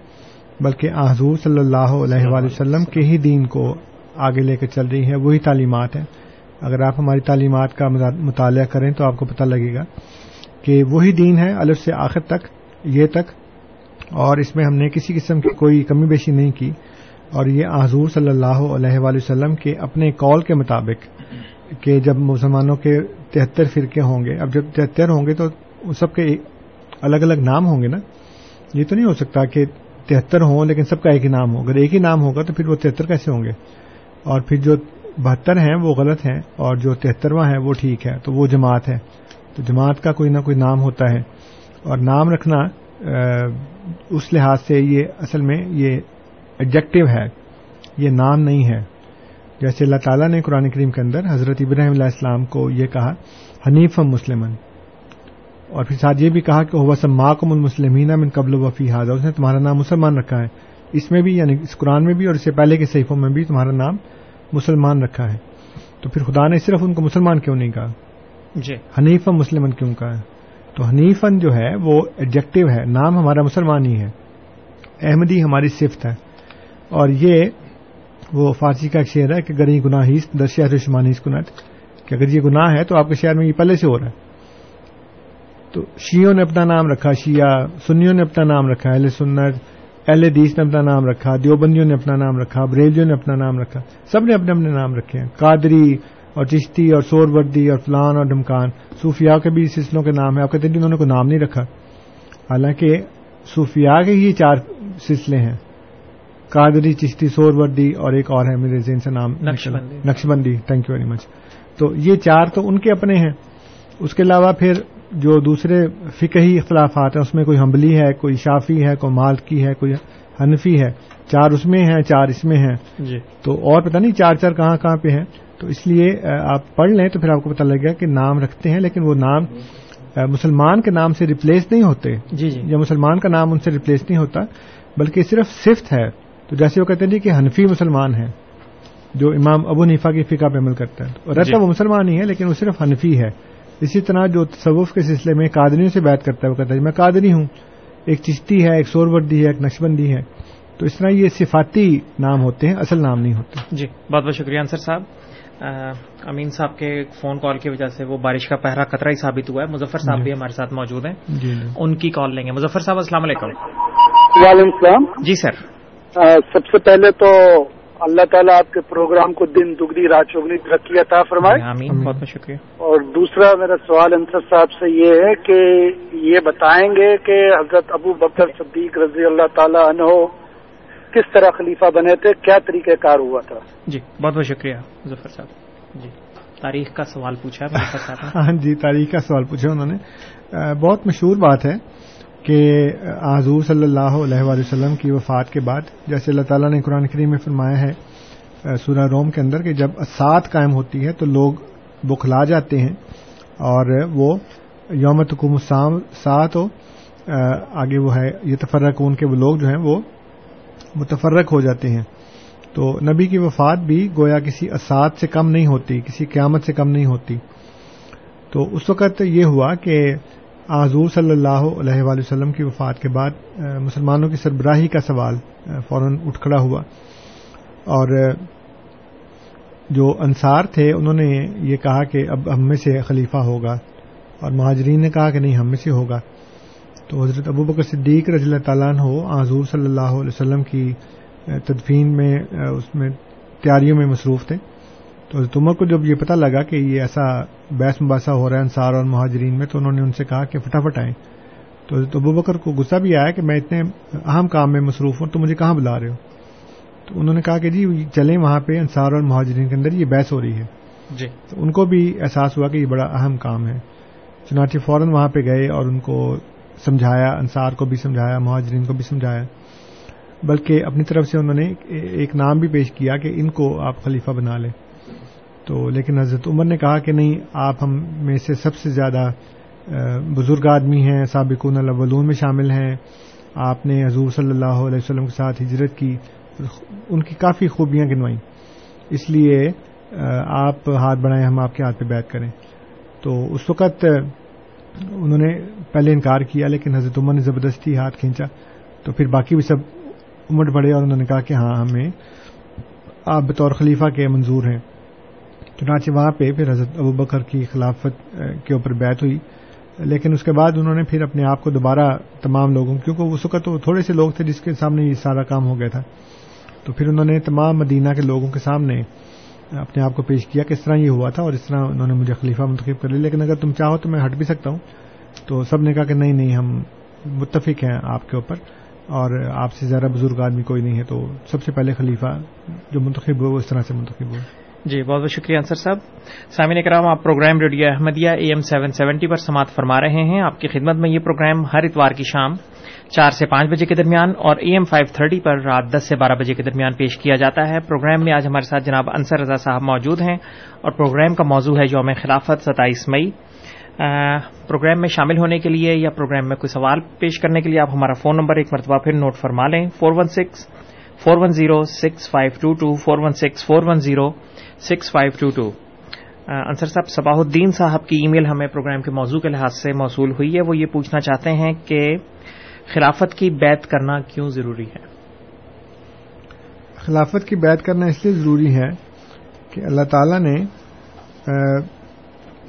S5: بلکہ حضور صلی اللہ علیہ وآلہ وسلم کے ہی دین کو آگے لے کے چل رہی ہے، وہی تعلیمات ہیں۔ اگر آپ ہماری تعلیمات کا مطالعہ کریں تو آپ کو پتہ لگے گا کہ وہی دین ہے الف سے آخر تک، یہ تک، اور اس میں ہم نے کسی قسم کی کوئی کمی بیشی نہیں کی۔ اور یہ حضور صلی اللہ علیہ وآلہ وسلم کے اپنے کال کے مطابق کہ جب مسلمانوں کے تہتر فرقے ہوں گے، اب جب تہتر ہوں گے تو سب کے الگ الگ نام ہوں گے نا؟ یہ تو نہیں ہو سکتا کہ تہتر ہوں لیکن سب کا ایک ہی نام ہو۔ اگر ایک ہی نام ہوگا تو پھر وہ تہتر کیسے ہوں گے؟ اور پھر جو بہتر ہیں وہ غلط ہیں اور جو تہترواں ہے وہ ٹھیک ہے تو وہ جماعت ہے تو جماعت کا کوئی نہ کوئی نام ہوتا ہے۔ اور نام رکھنا اس لحاظ سے یہ اصل میں یہ ایڈجیکٹو ہے۔ یہ نام نہیں ہے۔ جیسے اللہ تعالیٰ نے قرآن کریم کے اندر حضرت ابراہیم علیہ السلام کو یہ کہا حنیف مسلمن اور پھر ساتھ یہ بھی کہا کہ وہ سماکم المسلمین من قبل وفی حاضر اس نے تمہارا نام مسلمان رکھا ہے۔ اس میں بھی یعنی اس قرآن میں بھی اور اس سے پہلے کے صحیفوں میں بھی تمہارا نام مسلمان رکھا ہے۔ تو پھر خدا نے صرف ان کو مسلمان کیوں نہیں کہا؟
S4: جی۔
S5: حنیفم مسلمن کیوں کہا تو حنیفن جو ہے وہ ایڈجیکٹو ہے نام ہمارا مسلمان ہی ہے۔ احمدی ہماری صفت ہے۔ اور یہ وہ فارسی کا ایک شعر ہے کہ اگر یہ گناہ درشیا رشمانی کنت کہ اگر یہ گناہ ہے تو آپ کے شہر میں یہ پہلے سے ہو رہا ہے۔ تو شیوں نے اپنا نام رکھا شیعہ سنیوں نے اپنا نام رکھا اہل سنت اہل حدیث نے اپنا نام رکھا دیوبندیوں نے اپنا نام رکھا بریلیوں نے اپنا نام رکھا سب نے اپنے اپنے نام رکھے ہیں۔ قادری اور چشتی اور سور وردی اور فلان اور ڈمکان صوفیاء کے بھی سلسلوں کے نام ہے آپ کہتے ہیں انہوں نے کوئی نام نہیں رکھا۔ حالانکہ صوفیاء کے یہ چار سلسلے ہیں۔ قادری چشتی سور وردی اور ایک اور ہے میرے ذہن سے نام نقش بندی تھینک یو ویری مچ تو یہ چار تو ان کے اپنے ہیں۔ اس کے علاوہ پھر جو دوسرے فقہی اختلافات ہیں اس میں کوئی حمبلی ہے کوئی شافی ہے کوئی مالکی ہے کوئی حنفی ہے چار اس میں ہیں چار اس میں ہیں۔
S4: جی۔
S5: تو اور پتہ نہیں چار چار کہاں کہاں پہ ہیں۔ تو اس لیے آپ پڑھ لیں تو پھر آپ کو پتہ لگ گیا کہ نام رکھتے ہیں لیکن وہ نام مسلمان کے نام سے ریپلیس نہیں ہوتے۔
S4: جی جی۔
S5: یا مسلمان کا نام ان سے ریپلیس نہیں ہوتا بلکہ صرف صفت ہے۔ تو جیسے وہ کہتے ہیں کہ حنفی مسلمان ہے جو امام ابو نیفا کی فقہ پہ عمل کرتا ہے۔ رہتا وہ مسلمان ہی ہے لیکن وہ صرف حنفی ہے۔ اسی طرح جو تصوف کے سلسلے میں قادریوں سے بات کرتا ہے وہ کہتا ہے میں قادری ہوں ایک چشتی ہے ایک سوروردی ہے ایک نقشبندی ہے۔ تو اس طرح یہ صفاتی نام ہوتے ہیں اصل نام نہیں ہوتے۔
S4: جی بہت بہت شکریہ انصر صاحب۔ امین صاحب کے فون کال کی وجہ سے وہ بارش کا پہرا خطرہ ہی ثابت ہوا ہے۔ مظفر صاحب بھی ہمارے ساتھ موجود ہیں۔
S5: جی
S4: ان کی کال لیں گے۔ مظفر صاحب السلام علیکم۔
S7: وعلیکم السلام۔
S4: جی سر۔
S7: سب سے پہلے تو اللہ تعالیٰ آپ کے پروگرام کو دن دگنی رات چوگنی ترقی عطا فرمائے۔
S4: امین بہت بہت شکریہ۔
S7: اور دوسرا میرا سوال انصر صاحب سے یہ ہے کہ یہ بتائیں گے کہ حضرت ابو بکر صدیق رضی اللہ تعالیٰ عنہ کس طرح خلیفہ بنے تھے؟ کیا طریقہ کار ہوا تھا؟
S4: جی بہت بہت شکریہ ظفر صاحب۔ جی تاریخ کا سوال پوچھا
S5: ہاں جی تاریخ کا سوال پوچھا انہوں نے۔ بہت مشہور بات ہے۔ کہ حضور صلی اللہ علیہ وآلہ وسلم کی وفات کے بعد جیسے اللہ تعالیٰ نے قرآن کریم میں فرمایا ہے سورہ روم کے اندر کہ جب اسات قائم ہوتی ہے تو لوگ بخلا جاتے ہیں اور وہ یوم تکم سات ہو آگے وہ ہے یہ تفرق ان کے وہ لوگ جو ہیں وہ متفرق ہو جاتے ہیں۔ تو نبی کی وفات بھی گویا کسی اسات سے کم نہیں ہوتی، کسی قیامت سے کم نہیں ہوتی۔ تو اس وقت یہ ہوا کہ حضور صلی اللہ علیہ وآلہ وسلم کی وفات کے بعد مسلمانوں کی سربراہی کا سوال فوراً اٹھ کھڑا ہوا۔ اور جو انصار تھے، انہوں نے یہ کہا کہ اب ہم میں سے خلیفہ ہوگا۔ اور مہاجرین نے کہا کہ نہیں، ہم میں سے ہوگا۔ تو حضرت ابو بکر صدیق رضی اللہ تعالیٰ ہو حضور صلی اللہ علیہ وسلم کی تدفین میں اس میں تیاریوں میں مصروف تھے۔ تو عمر کو جب یہ پتہ لگا کہ یہ ایسا بحث مباحثہ ہو رہا ہے انصار اور مہاجرین میں تو انہوں نے ان سے کہا کہ فٹافٹ آئیں۔ تو ابو بکر کو غصہ بھی آیا کہ میں اتنے اہم کام میں مصروف ہوں تو مجھے کہاں بلا رہے ہو؟ تو انہوں نے کہا کہ جی چلیں وہاں پہ انصار اور مہاجرین کے اندر یہ بحث ہو رہی ہے۔
S4: جی۔
S5: تو ان کو بھی احساس ہوا کہ یہ بڑا اہم کام ہے۔ چنانچہ فوراً وہاں پہ گئے اور ان کو سمجھایا انصار کو بھی سمجھایا مہاجرین کو بھی سمجھایا۔ بلکہ اپنی طرف سے انہوں نے ایک نام بھی پیش کیا کہ ان کو آپ خلیفہ بنا لیں۔ تو لیکن حضرت عمر نے کہا کہ نہیں، آپ ہم میں سے سب سے زیادہ بزرگ آدمی ہیں، سابقون الاولون میں شامل ہیں۔ آپ نے حضور صلی اللہ علیہ وسلم کے ساتھ ہجرت کی، ان کی کافی خوبیاں گنوائیں۔ اس لیے آپ ہاتھ بڑھائیں، ہم آپ کے ہاتھ پہ بیت کریں۔ تو اس وقت انہوں نے پہلے انکار کیا، لیکن حضرت عمر نے زبردستی ہاتھ کھینچا۔ تو پھر باقی بھی سب امٹ پڑے اور انہوں نے کہا کہ ہاں ہمیں آپ بطور خلیفہ کے منظور ہیں۔ چنانچہ وہاں پہ پھر حضرت ابو بکر کی خلافت کے اوپر بیت ہوئی۔ لیکن اس کے بعد انہوں نے پھر اپنے آپ کو دوبارہ تمام لوگوں، کیونکہ اس وقت تو تھوڑے سے لوگ تھے جس کے سامنے یہ سارا کام ہو گیا تھا۔ تو پھر انہوں نے تمام مدینہ کے لوگوں کے سامنے اپنے آپ کو پیش کیا کہ اس طرح یہ ہوا تھا اور اس طرح انہوں نے مجھے خلیفہ منتخب کر لیا۔ لیکن اگر تم چاہو تو میں ہٹ بھی سکتا ہوں۔ تو سب نے کہا کہ نہیں نہیں، ہم متفق ہیں آپ کے اوپر۔ اور آپ سے زیادہ بزرگ آدمی کوئی نہیں ہے۔ تو سب سے پہلے خلیفہ جو منتخب ہوئے، وہ اس طرح سے منتخب ہوئے۔
S4: جی بہت بہت شکریہ انصر صاحب۔ سامعین کرام آپ programme radio Ahmadiyya A M seven seventy پر سماعت فرما رہے ہیں۔ آپ کی خدمت میں یہ پروگرام ہر اتوار کی شام چار سے پانچ بجے کے درمیان اور اے ایم فائیو تھرٹی پر رات دس سے بارہ بجے کے درمیان پیش کیا جاتا ہے۔ پروگرام میں آج ہمارے ساتھ جناب انصر رضا صاحب موجود ہیں اور پروگرام کا موضوع ہے یوم خلافت ستائیس مئی۔ پروگرام میں شامل ہونے کے لیے یا پروگرام میں کوئی سوال پیش کرنے کے لیے آپ ہمارا فون نمبر ایک مرتبہ پھر نوٹ فرما لیں۔ Four one six, four one zero, six five two two, four one six, four one zero. Six five two two. Ansar صاحب صباح الدین صاحب کی ای میل ہمیں پروگرام کے موضوع کے لحاظ سے موصول ہوئی ہے۔ وہ یہ پوچھنا چاہتے ہیں کہ خلافت کی بیت کرنا کیوں ضروری ہے؟
S5: خلافت کی بیت کرنا اس لیے ضروری ہے کہ اللہ تعالی نے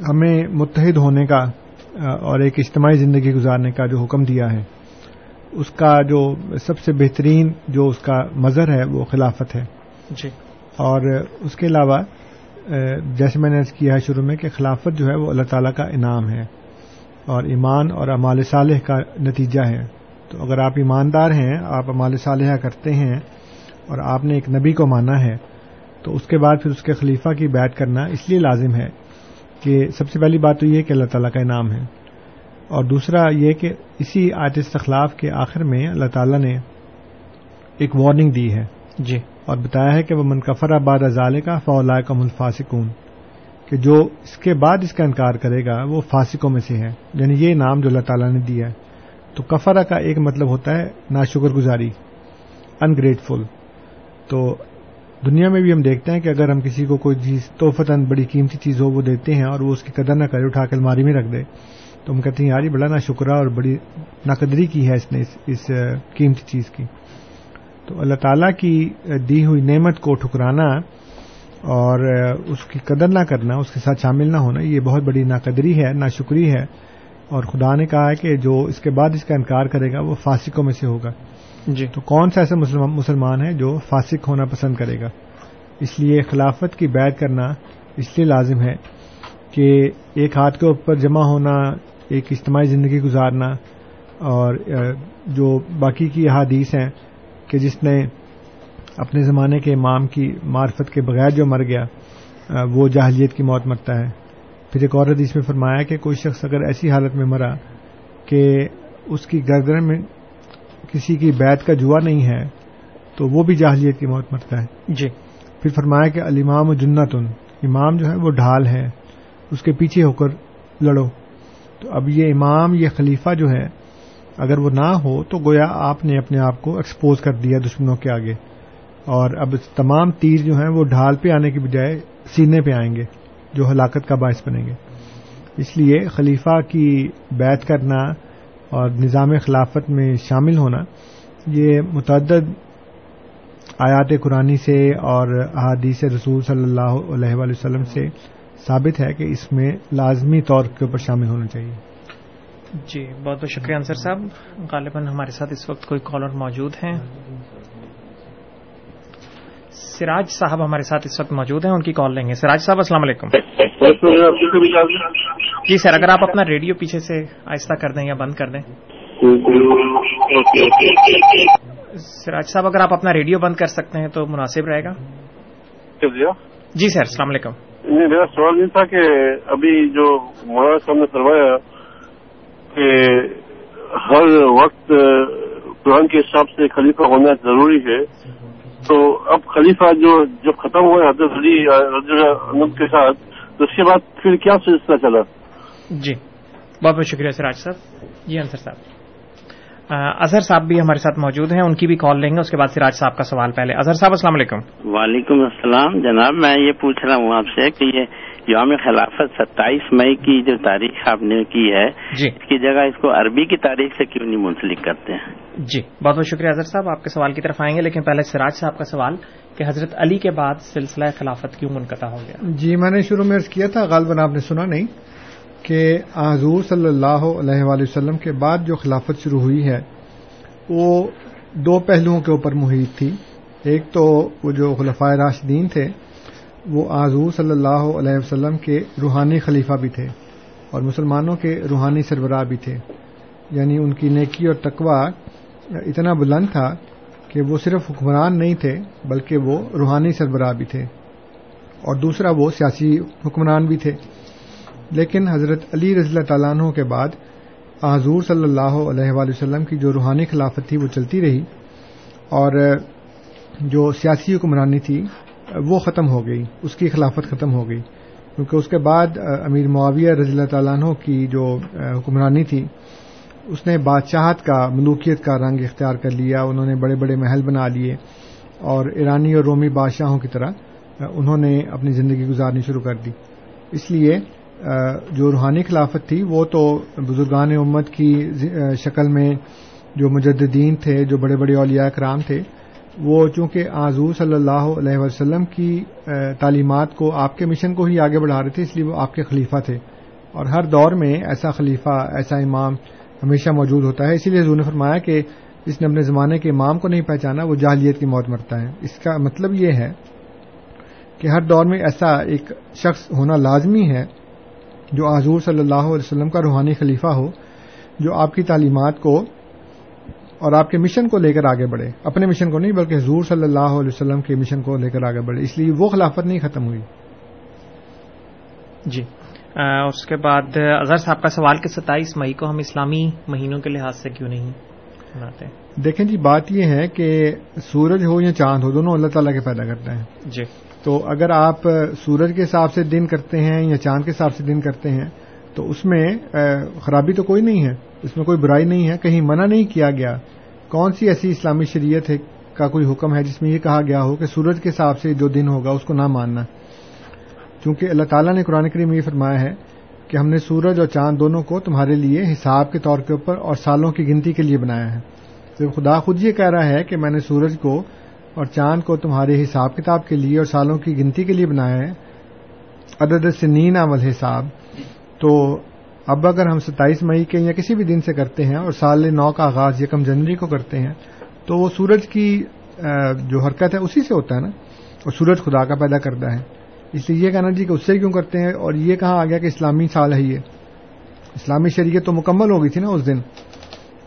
S5: ہمیں متحد ہونے کا اور ایک اجتماعی زندگی گزارنے کا جو حکم دیا ہے اس کا جو سب سے بہترین جو اس کا مظہر ہے وہ خلافت ہے۔
S4: جی۔
S5: اور اس کے علاوہ جیسے میں نے کیا ہے شروع میں کہ خلافت جو ہے وہ اللہ تعالیٰ کا انعام ہے اور ایمان اور امال صالح کا نتیجہ ہے۔ تو اگر آپ ایماندار ہیں، آپ امال صالحہ کرتے ہیں اور آپ نے ایک نبی کو مانا ہے، تو اس کے بعد پھر اس کے خلیفہ کی بیعت کرنا اس لیے لازم ہے کہ سب سے پہلی بات تو یہ کہ اللہ تعالیٰ کا انعام ہے۔ اور دوسرا یہ کہ اسی آیت استخلاف کے آخر میں اللہ تعالیٰ نے ایک وارننگ دی ہے۔
S8: جی۔
S5: اور بتایا ہے کہ وہ منکفر آباد ازالے کا فولا کا ملفاسکون کہ جو اس کے بعد اس کا انکار کرے گا وہ فاسقوں میں سے ہے یعنی یہ نام جو اللہ تعالیٰ نے دیا ہے۔ تو کفرا کا ایک مطلب ہوتا ہے ناشکر گزاری انگریٹفل تو دنیا میں بھی ہم دیکھتے ہیں کہ اگر ہم کسی کو کوئی چیز توفتاً بڑی قیمتی چیز ہو وہ دیتے ہیں اور وہ اس کی قدر نہ کرے اٹھا کے الماری میں رکھ دے تو ہم کہتے ہیں یار یہ بڑا نا شکرہ اور بڑی ناقدری کی ہے اس نے اس, اس قیمتی چیز کی۔ تو اللہ تعالیٰ کی دی ہوئی نعمت کو ٹھکرانا اور اس کی قدر نہ کرنا اس کے ساتھ شامل نہ ہونا یہ بہت بڑی ناقدری ہے نا شکری ہے۔ اور خدا نے کہا ہے کہ جو اس کے بعد اس کا انکار کرے گا وہ فاسقوں میں سے ہوگا۔
S8: جی۔
S5: تو کون سا ایسا مسلمان ہے جو فاسق ہونا پسند کرے گا؟ اس لیے خلافت کی بیعت کرنا اس لیے لازم ہے کہ ایک ہاتھ کے اوپر جمع ہونا ایک اجتماعی زندگی گزارنا اور جو باقی کی احادیث ہیں کہ جس نے اپنے زمانے کے امام کی معرفت کے بغیر جو مر گیا وہ جاہلیت کی موت مرتا ہے۔ پھر ایک اور حدیث میں فرمایا کہ کوئی شخص اگر ایسی حالت میں مرا کہ اس کی گردن میں کسی کی بیت کا جوا نہیں ہے تو وہ بھی جاہلیت کی موت مرتا ہے۔
S8: جی۔
S5: پھر فرمایا کہ الامام و جنتن امام جو ہے وہ ڈھال ہے اس کے پیچھے ہو کر لڑو۔ تو اب یہ امام یہ خلیفہ جو ہے اگر وہ نہ ہو تو گویا آپ نے اپنے آپ کو ایکسپوز کر دیا دشمنوں کے آگے۔ اور اب تمام تیر جو ہیں وہ ڈھال پہ آنے کی بجائے سینے پہ آئیں گے، جو ہلاکت کا باعث بنیں گے۔ اس لیے خلیفہ کی بیعت کرنا اور نظام خلافت میں شامل ہونا، یہ متعدد آیات قرآنی سے اور احادیث رسول صلی اللہ علیہ وآلہ وسلم سے ثابت ہے کہ اس میں لازمی طور کے اوپر شامل ہونا چاہیے۔
S8: جی بہت بہت شکریہ انصر صاحب۔ غالباً ہمارے ساتھ اس وقت کوئی کالر موجود ہیں۔ سراج صاحب ہمارے ساتھ اس وقت موجود ہیں ان کی کال لیں گے۔ سراج صاحب السلام علیکم۔ جی سر اگر آپ اپنا ریڈیو پیچھے سے آہستہ کر دیں یا بند کر دیں۔ سراج صاحب اگر آپ اپنا ریڈیو بند کر سکتے ہیں تو مناسب رہے گا۔ جی سر السلام علیکم۔
S9: میرا سوال یہ تھا کہ ابھی جو مولانا صاحب نے کروایا کہ ہر وقت قرآن کے حساب سے خلیفہ ہونا ضروری ہے۔ تو اب خلیفہ جو جب ختم ہوا حضرت علی رضی کے ساتھ تو اس کے بعد پھر کیا سلسلہ چلا؟
S8: جی بہت بہت شکریہ سراج صاحب۔ جی انصر صاحب۔ اظہر صاحب بھی ہمارے ساتھ موجود ہیں ان کی بھی کال لیں گے اس کے بعد سراج صاحب کا سوال پہلے۔ اظہر صاحب السلام علیکم۔
S10: وعلیکم السلام جناب میں یہ پوچھ رہا ہوں آپ سے کہ یہ یوم خلافت ستائیس مئی کی جو تاریخ آپ نے کی ہے
S8: جی۔
S10: اس کی جگہ اس کو عربی کی تاریخ سے کیوں نہیں منسلک کرتے ہیں؟
S8: جی بہت بہت شکریہ اظہر صاحب آپ کے سوال کی طرف آئیں گے لیکن پہلے سراج صاحب کا سوال کہ حضرت علی کے بعد سلسلہ خلافت کیوں منقطع ہو گیا؟
S5: جی میں نے شروع میں کیا تھا غالباً آپ نے سنا نہیں کہ حضور صلی اللہ علیہ وآلہ وسلم کے بعد جو خلافت شروع ہوئی ہے وہ دو پہلوؤں کے اوپر محیط تھی۔ ایک تو وہ جو خلفۂ راشدین تھے وہ حضور صلی اللہ علیہ وسلم کے روحانی خلیفہ بھی تھے اور مسلمانوں کے روحانی سربراہ بھی تھے۔ یعنی ان کی نیکی اور تقوا اتنا بلند تھا کہ وہ صرف حکمران نہیں تھے، بلکہ وہ روحانی سربراہ بھی تھے۔ اور دوسرا وہ سیاسی حکمران بھی تھے۔ لیکن حضرت علی رضی اللہ تعالیٰ عنہ کے بعد حضور صلی اللہ علیہ وآلہ وسلم کی جو روحانی خلافت تھی وہ چلتی رہی۔ اور جو سیاسی حکمرانی تھی وہ ختم ہو گئی، اس کی خلافت ختم ہو گئی۔ کیونکہ اس کے بعد امیر معاویہ رضی اللہ تعالیٰ عنہ کی جو حکمرانی تھی، اس نے بادشاہت کا، ملوکیت کا رنگ اختیار کر لیا، انہوں نے بڑے بڑے محل بنا لیے اور ایرانی اور رومی بادشاہوں کی طرح انہوں نے اپنی زندگی گزارنی شروع کر دی۔ اس لیے جو روحانی خلافت تھی، وہ تو بزرگان امت کی شکل میں جو مجددین تھے، جو بڑے بڑے اولیاء کرام تھے وہ چونکہ آزور صلی اللہ علیہ وسلم کی تعلیمات کو، آپ کے مشن کو ہی آگے بڑھا رہے تھے، اس لیے وہ آپ کے خلیفہ تھے۔ اور ہر دور میں ایسا خلیفہ، ایسا امام ہمیشہ موجود ہوتا ہے۔ اسی لیے حضور نے فرمایا کہ جس نے اپنے زمانے کے امام کو نہیں پہچانا، وہ جاہلیت کی موت مرتا ہے۔ اس کا مطلب یہ ہے کہ ہر دور میں ایسا ایک شخص ہونا لازمی ہے جو آزور صلی اللہ علیہ وسلم کا روحانی خلیفہ ہو، جو آپ کی تعلیمات کو اور آپ کے مشن کو لے کر آگے بڑھے۔ اپنے مشن کو نہیں بلکہ حضور صلی اللہ علیہ وسلم کے مشن کو لے کر آگے بڑھے۔ اس لیے وہ خلافت نہیں ختم ہوئی۔
S8: جی۔ اس کے بعد اظہر صاحب کا سوال کہ ستائیس مئی کو ہم اسلامی مہینوں کے لحاظ سے کیوں نہیں مناتے؟
S5: دیکھیں جی بات یہ ہے کہ سورج ہو یا چاند ہو دونوں اللہ تعالیٰ کے پیدا کرتے ہیں۔
S8: جی۔
S5: تو اگر آپ سورج کے حساب سے دن کرتے ہیں یا چاند کے حساب سے دن کرتے ہیں تو اس میں خرابی تو کوئی نہیں ہے، اس میں کوئی برائی نہیں ہے، کہیں منع نہیں کیا گیا۔ کون سی ایسی اسلامی شریعت ہے کا کوئی حکم ہے جس میں یہ کہا گیا ہو کہ سورج کے حساب سے جو دن ہوگا اس کو نہ ماننا؟ چونکہ اللہ تعالیٰ نے قرآن کریم یہ فرمایا ہے کہ ہم نے سورج اور چاند دونوں کو تمہارے لیے حساب کے طور کے اوپر اور سالوں کی گنتی کے لیے بنایا ہے۔ تو خدا خود یہ کہہ رہا ہے کہ میں نے سورج کو اور چاند کو تمہارے حساب کتاب کے لیے اور سالوں کی گنتی کے لیے بنایا ہے۔ عدد سنین عمل حساب۔ تو اب اگر ہم ستائیس مئی کے یا کسی بھی دن سے کرتے ہیں اور سال نو کا آغاز یکم جنوری کو کرتے ہیں تو وہ سورج کی جو حرکت ہے اسی سے ہوتا ہے نا؟ اور سورج خدا کا پیدا کرتا ہے۔ اس لیے یہ کہنا جی کہ اس سے کیوں کرتے ہیں؟ اور یہ کہا آ گیا کہ اسلامی سال ہے یہ۔ اسلامی شریعت تو مکمل ہو گئی تھی نا اس دن۔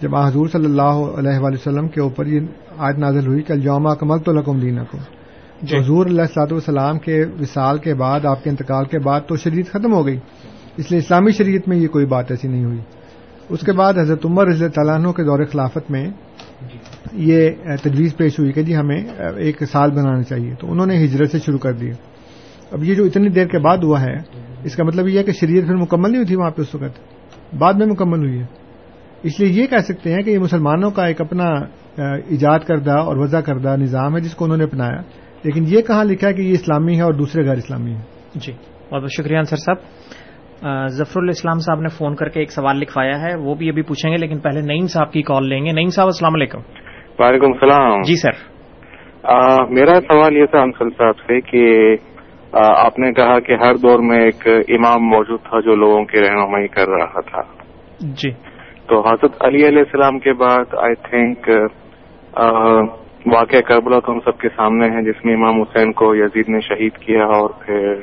S5: جب حضور صلی اللہ علیہ وآلہ وسلم کے اوپر یہ آج نازل ہوئی کہ یوما کمل تو لکم دین کو حضور اللہ صلاح والسلام کے وصال کے بعد آپ کے انتقال کے بعد تو شریعت ختم ہو گئی۔ اس لیے اسلامی شریعت میں یہ کوئی بات ایسی نہیں ہوئی۔ اس کے بعد حضرت عمر رضی تعالیٰ عنہ کے دور خلافت میں یہ تجویز پیش ہوئی کہ جی ہمیں ایک سال بنانا چاہیے۔ تو انہوں نے ہجرت سے شروع کر دی اب یہ جو اتنی دیر کے بعد ہوا ہے، اس کا مطلب یہ ہے کہ شریعت پھر مکمل نہیں ہوئی تھی وہاں پہ اس وقت۔ بعد میں مکمل ہوئی ہے۔ اس لیے یہ کہہ سکتے ہیں کہ یہ مسلمانوں کا ایک اپنا ایجاد کردہ اور وضع کردہ نظام ہے جس کو انہوں نے اپنایا۔ لیکن یہ کہاں لکھا ہے کہ یہ اسلامی ہے اور دوسرے غیر اسلامی ہے
S8: جی بہت بہت شکریہ انصر صاحب۔ ظفر الاسلام صاحب نے فون کر کے ایک سوال لکھوایا ہے وہ بھی ابھی پوچھیں گے لیکن پہلے نعیم صاحب کی کال لیں گے۔ نعیم صاحب السلام علیکم۔
S11: وعلیکم السلام۔
S8: جی سر۔
S11: میرا سوال یہ تھا انصل صاحب سے کہ آپ نے کہا کہ ہر دور میں ایک امام موجود تھا جو لوگوں کی رہنمائی کر رہا تھا۔
S8: جی۔
S11: تو حضرت علی علیہ السلام کے بعد آئی تھنک واقعہ کربلا تو ہم سب کے سامنے ہے جس میں امام حسین کو یزید نے شہید کیا اور پھر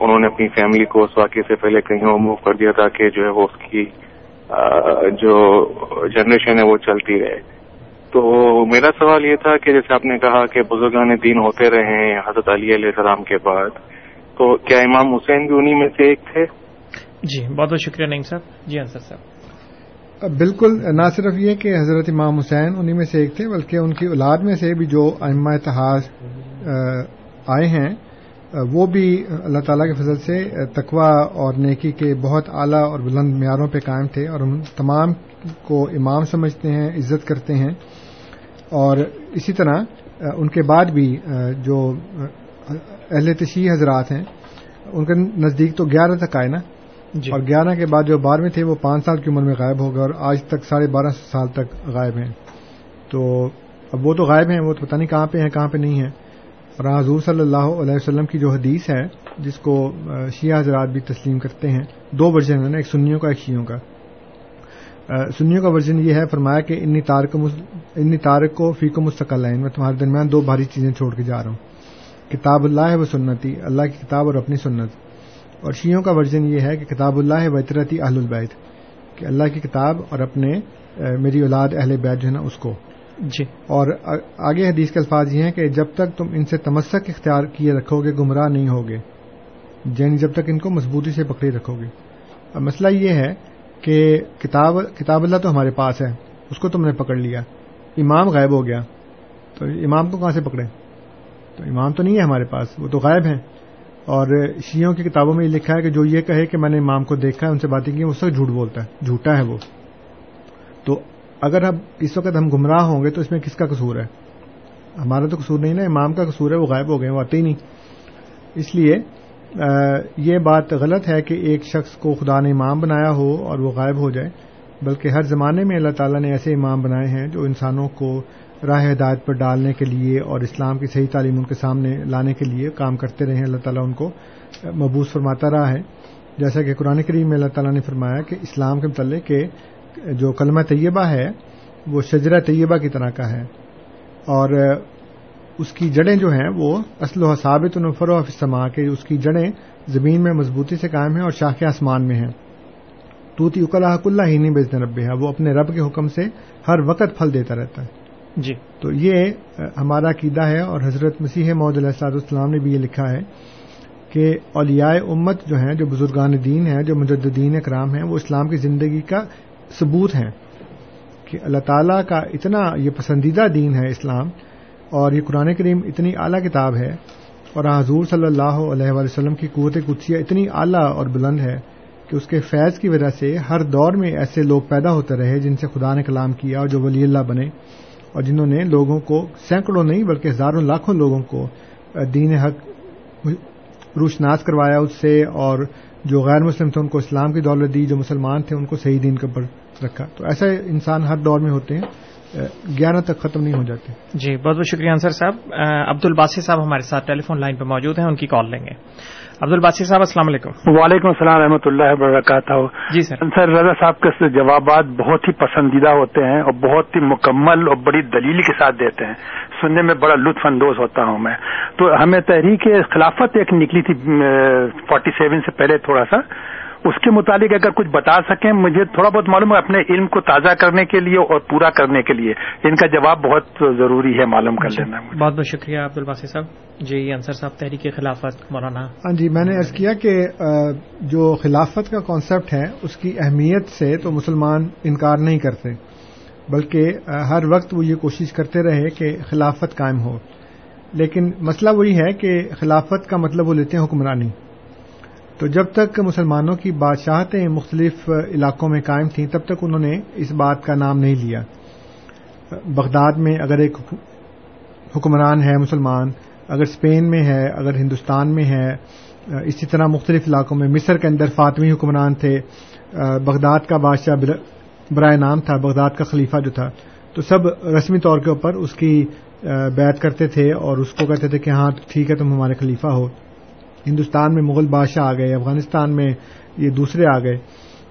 S11: انہوں نے اپنی فیملی کو اس واقعے سے پہلے کہیں اور موو کر دیا تاکہ جو ہے وہ اس کی جو جنریشن ہے وہ چلتی رہے۔ تو میرا سوال یہ تھا کہ جیسے آپ نے کہا کہ بزرگان دین ہوتے رہے ہیں حضرت علی علیہ السلام کے بعد تو کیا امام حسین بھی انہی میں سے ایک تھے؟
S8: جی بہت بہت شکریہ نعیم صاحب۔ جی انصر صاحب۔
S5: بالکل نہ صرف یہ کہ حضرت امام حسین انہی میں سے ایک تھے بلکہ ان کی اولاد میں سے بھی جو ائمہ اتحاد آئے ہیں وہ بھی اللہ تعالیٰ کے فضل سے تقوا اور نیکی کے بہت اعلیٰ اور بلند معیاروں پہ قائم تھے اور ہم تمام کو امام سمجھتے ہیں عزت کرتے ہیں۔ اور اسی طرح ان کے بعد بھی جو اہل تشیح حضرات ہیں ان کے نزدیک تو گیارہ تک آئے نا؟ جی۔ اور گیارہ کے بعد جو بارہویں تھے وہ پانچ سال کی عمر میں غائب ہو گئے اور آج تک ساڑھے بارہ سال تک غائب ہیں۔ تو اب وہ تو غائب ہیں وہ تو پتہ نہیں کہاں پہ ہیں کہاں پہ نہیں ہیں۔ اور حضور صلی اللہ علیہ وسلم کی جو حدیث ہے، جس کو شیعہ حضرات بھی تسلیم کرتے ہیں، دو ورژن ہیں نا، ایک سنیوں کا، ایک شیوں کا۔ سنیوں کا ورژن یہ ہے، فرمایا کہ انی تارک انی تارک کو فیق مستقل ہے میں تمہارے درمیان دو بھاری چیزیں چھوڑ کے جا رہا ہوں۔ کتاب اللہ ہے وہ سنتی، اللہ کی کتاب اور اپنی سنت۔ اور شیوں کا ورژن یہ ہے کہ کتاب اللہ ہے وطرتی اہل البید کہ اللہ کی کتاب اور اپنے میری اولاد اہل بیت جو ہے نا، اس کو۔
S8: جی۔
S5: اور آگے حدیث کے الفاظ یہ ہیں کہ جب تک تم ان سے تمسک اختیار کیے رکھو گے گمراہ نہیں ہوگے۔ یعنی جب تک ان کو مضبوطی سے پکڑے رکھو گے اب مسئلہ یہ ہے کہ کتاب کتاب اللہ تو ہمارے پاس ہے، اس کو تم نے پکڑ لیا۔ امام غائب ہو گیا۔ تو امام کو کہاں سے پکڑے؟ تو امام تو نہیں ہے ہمارے پاس، وہ تو غائب ہیں۔ اور شیوں کی کتابوں میں یہ لکھا ہے کہ جو یہ کہے کہ میں نے امام کو دیکھا ہے، ان سے باتیں کی وہ سب جھوٹ بولتا ہے، جھوٹا ہے وہ۔ تو اگر اب اس وقت ہم گمراہ ہوں گے تو اس میں کس کا قصور ہے؟ ہمارا تو قصور نہیں نا، امام کا قصور ہے، وہ غائب ہو گئے، وہ آتے ہی نہیں۔ اس لیے یہ بات غلط ہے کہ ایک شخص کو خدا نے امام بنایا ہو اور وہ غائب ہو جائے، بلکہ ہر زمانے میں اللہ تعالیٰ نے ایسے امام بنائے ہیں جو انسانوں کو راہ ہدایت پر ڈالنے کے لیے اور اسلام کی صحیح تعلیم ان کے سامنے لانے کے لیے کام کرتے رہے ہیں۔ اللہ تعالیٰ ان کو مبوس فرماتا رہا ہے۔ جیسا کہ قرآن کریم میں اللہ تعالیٰ نے فرمایا کہ اسلام کے متعلق کہ جو کلمہ طیبہ ہے وہ شجرہ طیبہ کی طرح کا ہے۔ اور اس کی جڑیں جو ہیں وہ اصل و ثابت نفر و سما کے اس کی جڑیں زمین میں مضبوطی سے قائم ہیں اور شاخ آسمان میں ہیں۔ توتی اکلا حق اللہ ہی نہیں بیچتے رب ہے وہ اپنے رب کے حکم سے ہر وقت پھل دیتا رہتا ہے۔
S8: جی۔
S5: تو یہ ہمارا عقیدہ ہے اور حضرت مسیح محدود علیہ السلاط السلام نے بھی یہ لکھا ہے کہ اولیاء امت جو ہیں جو بزرگان دین ہیں جو مجددین اکرام ہیں وہ اسلام کی زندگی کا ثبوت ہیں کہ اللہ تعالیٰ کا اتنا یہ پسندیدہ دین ہے اسلام اور یہ قرآن کریم اتنی اعلیٰ کتاب ہے اور حضور صلی اللہ علیہ وسلم کی قوت کچیا اتنی اعلیٰ اور بلند ہے کہ اس کے فیض کی وجہ سے ہر دور میں ایسے لوگ پیدا ہوتے رہے جن سے خدا نے کلام کیا اور جو ولی اللہ بنے اور جنہوں نے لوگوں کو سینکڑوں نہیں بلکہ ہزاروں لاکھوں لوگوں کو دین حق روشناس کروایا اس سے اور جو غیر مسلم تھے، ان کو اسلام کی دولت دی، جو مسلمان تھے، ان کو صحیح دین کے اوپر رکھا۔ تو ایسا انسان ہر دور میں ہوتے ہیں گیارہ تک ختم نہیں ہو جاتے۔
S8: جی بہت بہت شکریہ انصر صاحب۔ عبد الباسی صاحب ہمارے ساتھ ٹیلی فون لائن پہ موجود ہیں، ان کی کال لیں گے۔ عبد الباسی صاحب السلام علیکم۔
S12: وعلیکم السلام رحمۃ اللہ وبرکاتہ۔
S8: جی سر۔
S12: سر رضا صاحب کے جوابات بہت ہی پسندیدہ ہوتے ہیں اور بہت ہی مکمل اور بڑی دلیل کے ساتھ دیتے ہیں۔ سننے میں بڑا لطف اندوز ہوتا ہوں میں۔ تو ہمیں تحریک خلافت ایک نکلی تھی فورٹی سیون سے پہلے تھوڑا سا۔ اس کے متعلق اگر کچھ بتا سکیں مجھے تھوڑا بہت معلوم ہے اپنے علم کو تازہ کرنے کے لیے اور پورا کرنے کے لیے۔ ان کا جواب بہت ضروری ہے معلوم کر لینا
S8: بہت بہت شکریہ عبد الباسی صاحب۔ جی انصر صاحب تحریک خلافت مولانا۔
S5: ہاں جی میں نے عرض کیا کہ جو خلافت کا کانسیپٹ ہے اس کی اہمیت سے تو مسلمان انکار نہیں کرتے بلکہ ہر وقت وہ یہ کوشش کرتے رہے کہ خلافت قائم ہو۔ لیکن مسئلہ وہی ہے کہ خلافت کا مطلب وہ لیتے ہیں حکمرانی۔ تو جب تک مسلمانوں کی بادشاہتیں مختلف علاقوں میں قائم تھیں، تب تک انہوں نے اس بات کا نام نہیں لیا۔ بغداد میں اگر ایک حکمران ہے مسلمان، اگر اسپین میں ہے، اگر ہندوستان میں ہے، اسی طرح مختلف علاقوں میں، مصر کے اندر فاطمی حکمران تھے، بغداد کا بادشاہ برائے نام تھا، بغداد کا خلیفہ جو تھا۔ تو سب رسمی طور کے اوپر اس کی بیعت کرتے تھے اور اس کو کہتے تھے کہ ہاں ٹھیک ہے، تم ہمارے خلیفہ ہو۔ ہندوستان میں مغل بادشاہ آ گئے افغانستان میں یہ دوسرے آ گئے۔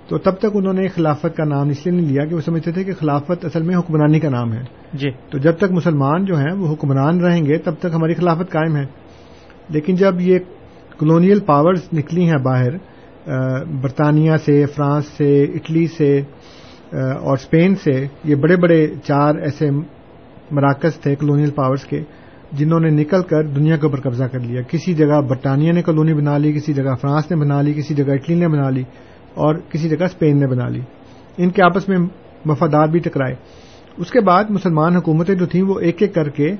S5: تو تب تک انہوں نے خلافت کا نام اس لیے نہیں لیا کہ وہ سمجھتے تھے کہ خلافت اصل میں حکمرانی کا نام ہے۔
S8: جی۔
S5: تو جب تک مسلمان جو ہیں وہ حکمران رہیں گے تب تک ہماری خلافت قائم ہے۔ لیکن جب یہ کلونیل پاورز نکلی ہیں باہر برطانیہ سے فرانس سے اٹلی سے اور اسپین سے یہ بڑے بڑے چار ایسے مراکز تھے کلونیل پاورز کے۔ جنہوں نے نکل کر دنیا کے اوپر قبضہ کر لیا۔ کسی جگہ برطانیہ نے کالونی بنا لی، کسی جگہ فرانس نے بنا لی، کسی جگہ اٹلی نے بنا لی اور کسی جگہ اسپین نے بنا لی۔ ان کے آپس میں مفادات بھی ٹکرائے۔ اس کے بعد مسلمان حکومتیں جو تھیں وہ ایک ایک کر کے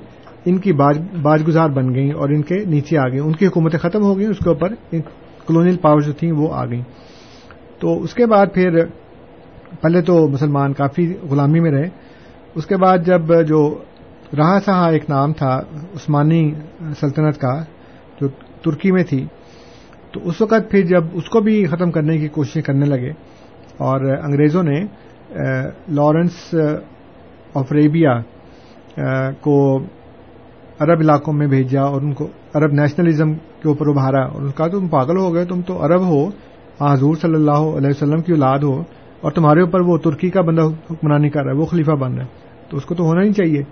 S5: ان کی باج گزار بن گئیں اور ان کے نیچے آ گئیں۔ ان کی حکومتیں ختم ہو گئیں، اس کے اوپر کلونیل پاور جو تھیں وہ آ گئیں۔ تو اس کے بعد پھر پہلے تو مسلمان کافی غلامی میں رہے۔ اس کے بعد جب جو رہا سہا ایک نام تھا، عثمانی سلطنت کا، جو ترکی میں تھی۔ تو اس وقت پھر جب اس کو بھی ختم کرنے کی کوششیں کرنے لگے اور انگریزوں نے لارنس آف ریبیا کو عرب علاقوں میں بھیجا اور ان کو عرب نیشنلزم کے اوپر ابھارا اور ان کا تم پاگل ہو گئے، تم تو عرب ہو ہاں، حضور صلی اللہ علیہ وسلم کی اولاد ہو اور تمہارے اوپر وہ ترکی کا بندہ حکمرانی کر رہا ہے، وہ خلیفہ بن رہا ہے۔ تو اس کو تو ہونا ہی چاہیے۔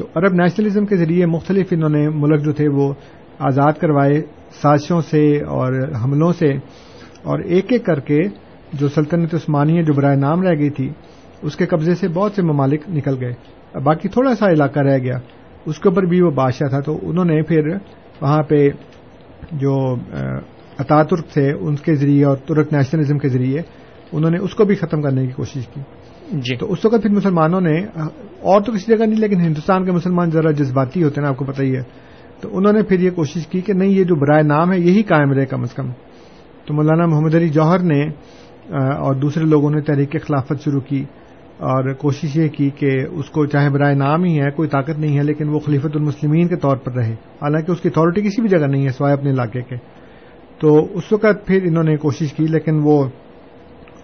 S5: تو عرب نیشنلزم کے ذریعے مختلف انہوں نے ملک جو تھے وہ آزاد کروائے، سازشوں سے اور حملوں سے۔ اور ایک ایک کر کے جو سلطنت عثمانیہ جو برائے نام رہ گئی تھی، اس کے قبضے سے بہت سے ممالک نکل گئے۔ باقی تھوڑا سا علاقہ رہ گیا۔ اس کے اوپر بھی وہ بادشاہ تھا۔ تو انہوں نے پھر وہاں پہ جو اتا ترک تھے، ان کے ذریعے اور ترک نیشنلزم کے ذریعے انہوں نے اس کو بھی ختم کرنے کی کوشش کی۔
S8: جی۔
S5: تو اس وقت پھر مسلمانوں نے، اور تو کسی جگہ نہیں، لیکن ہندوستان کے مسلمان ذرا جذباتی ہوتے ہیں، آپ کو پتہ ہی ہے۔ تو انہوں نے پھر یہ کوشش کی کہ نہیں، یہ جو برائے نام ہے، یہی قائم رہے کم از کم۔ تو مولانا محمد علی جوہر نے اور دوسرے لوگوں نے تحریک خلافت شروع کی، اور کوشش یہ کی کہ اس کو چاہے برائے نام ہی ہے، کوئی طاقت نہیں ہے، لیکن وہ خلیفت المسلمین کے طور پر رہے۔ حالانکہ اس کی اتھارٹی کسی بھی جگہ نہیں ہے، سوائے اپنے علاقے کے۔ تو اس وقت پھر انہوں نے کوشش کی، لیکن وہ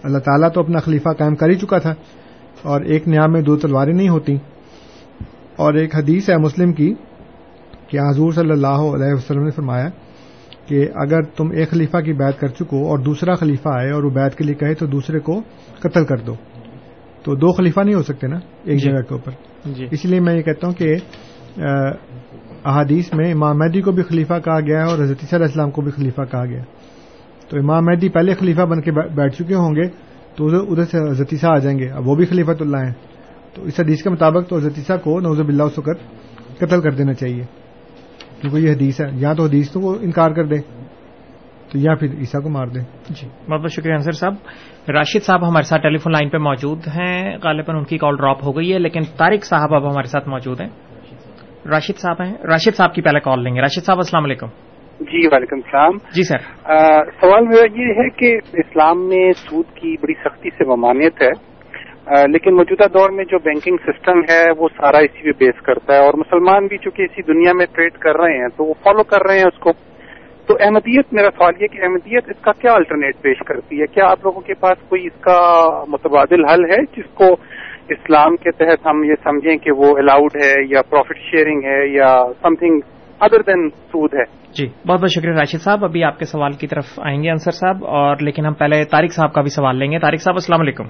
S5: اللہ تعالیٰ تو اپنا خلیفہ قائم کر ہی چکا تھا اور ایک نیا میں دو تلواریں نہیں ہوتی۔ اور ایک حدیث ہے مسلم کی کہ حضور صلی اللہ علیہ وسلم نے فرمایا کہ اگر تم ایک خلیفہ کی بیعت کر چکو اور دوسرا خلیفہ آئے اور وہ بیعت کے لیے کہے تو دوسرے کو قتل کر دو۔ تو دو خلیفہ نہیں ہو سکتے نا ایک جی۔ جگہ کے اوپر۔
S8: جی۔
S5: اس لیے میں یہ کہتا ہوں کہ احادیث میں امام مہدی کو بھی خلیفہ کہا گیا ہے اور حضرت علیہ السلام کو بھی خلیفہ کہا گیا تو امام مہدی پہلے خلیفہ بن کے بیٹھ چکے ہوں گے، تو ادھر سے حضرت عیسیٰ آ جائیں گے۔ اب وہ بھی خلیفت اللہ ہیں۔ تو اس حدیث کے مطابق تو حضرت عیسیٰ کو نوزب اللہ اس قتل کر دینا چاہیے۔ کیونکہ یہ حدیث ہے۔ یا تو حدیث تو وہ انکار کر دے، تو یا پھر عیسیٰ کو مار دے۔
S8: جی۔ بہت بہت شکریہ انصر صاحب۔ راشد صاحب ہمارے ساتھ ٹیلی فون لائن پہ موجود ہیں۔ غالباً ان کی کال ڈراپ ہو گئی ہے، لیکن طارق صاحب اب ہمارے ساتھ موجود ہیں۔ راشد صاحب ہیں۔ راشد صاحب کی پہلے کال لیں گے۔ راشد صاحب، السلام علیکم۔
S13: جی وعلیکم السلام۔
S8: جی سر۔
S13: سوال میرا یہ ہے کہ اسلام میں سود کی بڑی سختی سے ممانعت ہے لیکن موجودہ دور میں جو بینکنگ سسٹم ہے وہ سارا اسی پہ بیس کرتا ہے اور مسلمان بھی چونکہ اسی دنیا میں ٹریڈ کر رہے ہیں تو وہ فالو کر رہے ہیں اس کو۔ تو احمدیت میرا سوال یہ کہ احمدیت اس کا کیا الٹرنیٹ پیش کرتی ہے؟ کیا آپ لوگوں کے پاس کوئی اس کا متبادل حل ہے جس کو اسلام کے تحت ہم یہ سمجھیں کہ وہ الاؤڈ ہے یا پروفٹ شیئرنگ ہے یا سم تھنگ ادر دین سود ہے
S8: جی بہت بہت شکریہ راشد صاحب۔ ابھی آپ کے سوال کی طرف آئیں گے انصر صاحب اور لیکن ہم پہلے طارق صاحب کا بھی سوال لیں گے۔ طارق صاحب السلام علیکم۔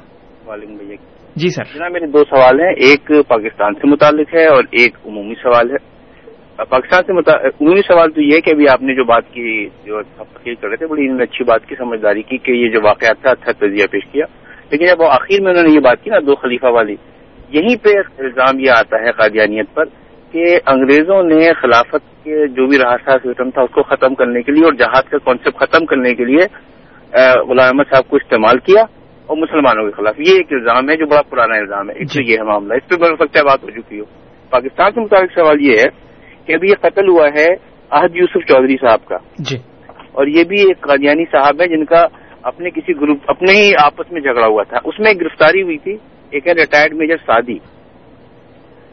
S14: وعلیکم بھیا
S8: جی سر۔
S14: جناب میرے دو سوال ہیں۔ ایک پاکستان سے متعلق ہے اور ایک عمومی سوال ہے۔ پاکستان سے عمومی سوال تو یہ کہ ابھی آپ نے جو بات کی جو فقیر کر رہے تھے بڑی اچھی بات کی سمجھداری کی کہ یہ جو واقعات تھا اچھا تجزیہ پیش کیا۔ لیکن جب وہ آخر میں انہوں نے یہ بات کی نا دو خلیفہ والی یہیں پہ الزام یہ آتا ہے قادیانیت پر کہ انگریزوں نے خلافت کے جو بھی راستہ سسٹم تھا اس کو ختم کرنے کے لیے اور جہاد کا کانسیپٹ ختم کرنے کے لیے غلام احمد صاحب کو استعمال کیا اور مسلمانوں کے خلاف۔ یہ ایک الزام ہے جو بڑا پرانا الزام ہے۔ اس سے یہ ہے۔ معاملہ اس پہ بڑھ سکتا ہے بات ہو چکی ہو۔ پاکستان کے مطابق سوال یہ ہے کہ ابھی یہ قتل ہوا ہے عہد یوسف چودھری صاحب کا۔
S8: جی۔
S14: اور یہ بھی ایک قادیانی صاحب ہے جن کا اپنے کسی گروپ اپنے ہی آپس میں جھگڑا ہوا تھا۔ اس میں ایک گرفتاری ہوئی تھی ایک ہے ریٹائرڈ میجر سعدی۔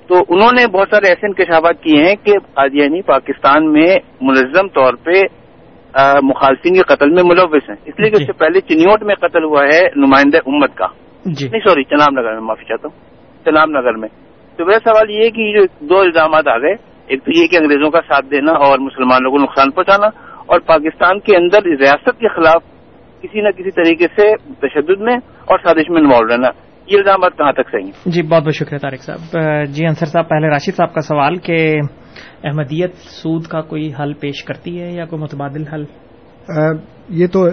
S14: تو انہوں نے بہت سارے ایسے انکشافات کیے ہیں کہ قادیانی پاکستان میں منظم طور پہ مخالفین کے قتل میں ملوث ہیں۔ اس لیے کہ اس سے پہلے چنیوٹ میں قتل ہوا ہے نمائندہ امت کا۔
S8: جی۔
S14: نہیں سوری چناب نگر میں معافی چاہتا ہوں۔ چناب نگر میں۔ تو میرا سوال یہ ہے کہ جو دو الزامات آ گئے ایک تو یہ کہ انگریزوں کا ساتھ دینا اور مسلمانوں کو نقصان پہنچانا اور پاکستان کے اندر ریاست کے خلاف کسی نہ کسی طریقے سے تشدد میں اور سازش میں انوالو رہنا۔ یہ الزامات کہاں تک صحیح ہیں؟
S8: جی بہت بہت شکریہ طارق صاحب۔ جی انصر صاحب پہلے راشد صاحب کا سوال کہ احمدیت سود کا کوئی حل پیش کرتی ہے یا کوئی متبادل حل؟
S5: یہ تو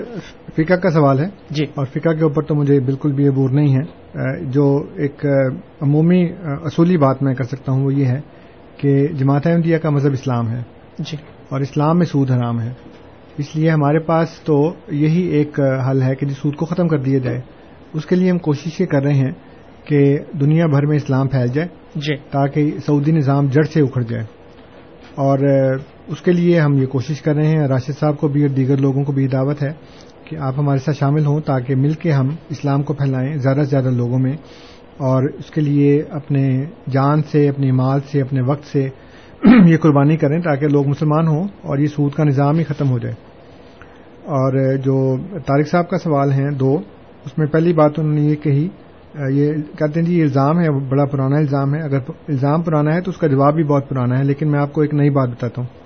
S5: فقہ کا سوال ہے۔
S8: جی۔
S5: اور فقہ کے اوپر تو مجھے بالکل بھی عبور نہیں ہے۔ جو ایک عمومی اصولی بات میں کر سکتا ہوں وہ یہ ہے کہ جماعت احمدیہ کا مذہب اسلام ہے۔
S8: جی۔
S5: اور اسلام میں سود حرام ہے۔ اس لیے ہمارے پاس تو یہی ایک حل ہے کہ جس سود کو ختم کر دیا جائے۔ اس کے لیے ہم کوشش یہ کر رہے ہیں کہ دنیا بھر میں اسلام پھیل جائے
S8: جی۔
S5: تاکہ سعودی نظام جڑ سے اکھڑ جائے۔ اور اس کے لیے ہم یہ کوشش کر رہے ہیں راشد صاحب کو بھی اور دیگر لوگوں کو بھی دعوت ہے کہ آپ ہمارے ساتھ شامل ہوں تاکہ مل کے ہم اسلام کو پھیلائیں زیادہ سے زیادہ لوگوں میں اور اس کے لیے اپنے جان سے اپنے مال سے اپنے وقت سے یہ قربانی کریں تاکہ لوگ مسلمان ہوں اور یہ سود کا نظام ہی ختم ہو جائے۔ اور جو طارق صاحب کا سوال ہیں دو۔ اس میں پہلی بات انہوں نے یہ کہی یہ کہتے ہیں جی یہ الزام ہے بڑا پرانا الزام ہے۔ اگر الزام پرانا ہے تو اس کا جواب بھی بہت پرانا ہے لیکن میں آپ کو ایک نئی بات بتاتا ہوں۔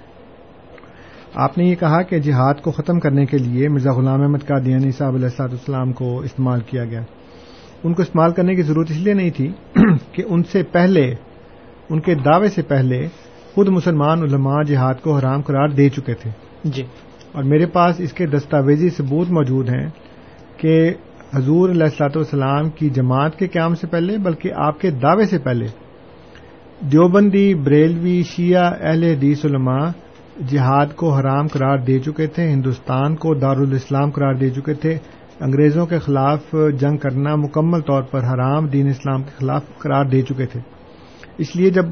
S5: آپ نے یہ کہا کہ جہاد کو ختم کرنے کے لیے مرزا غلام احمد کا دینی صاحب علیہ السلام کو استعمال کیا گیا۔ ان کو استعمال کرنے کی ضرورت اس لیے نہیں تھی کہ ان سے پہلے ان کے دعوے سے پہلے خود مسلمان علماء جہاد کو حرام قرار دے چکے تھے۔
S8: جی۔
S5: اور میرے پاس اس کے دستاویزی ثبوت موجود ہیں کہ حضور علیہ السلاط والسلام کی جماعت کے قیام سے پہلے، بلکہ آپ کے دعوے سے پہلے۔ دیوبندی، بریلوی، شیعہ، اہل حدیث علماء جہاد کو حرام قرار دے چکے تھے، ہندوستان کو دارالاسلام قرار دے چکے تھے۔ انگریزوں کے خلاف جنگ کرنا مکمل طور پر حرام، دین اسلام کے خلاف قرار دے چکے تھے۔ اس لیے جب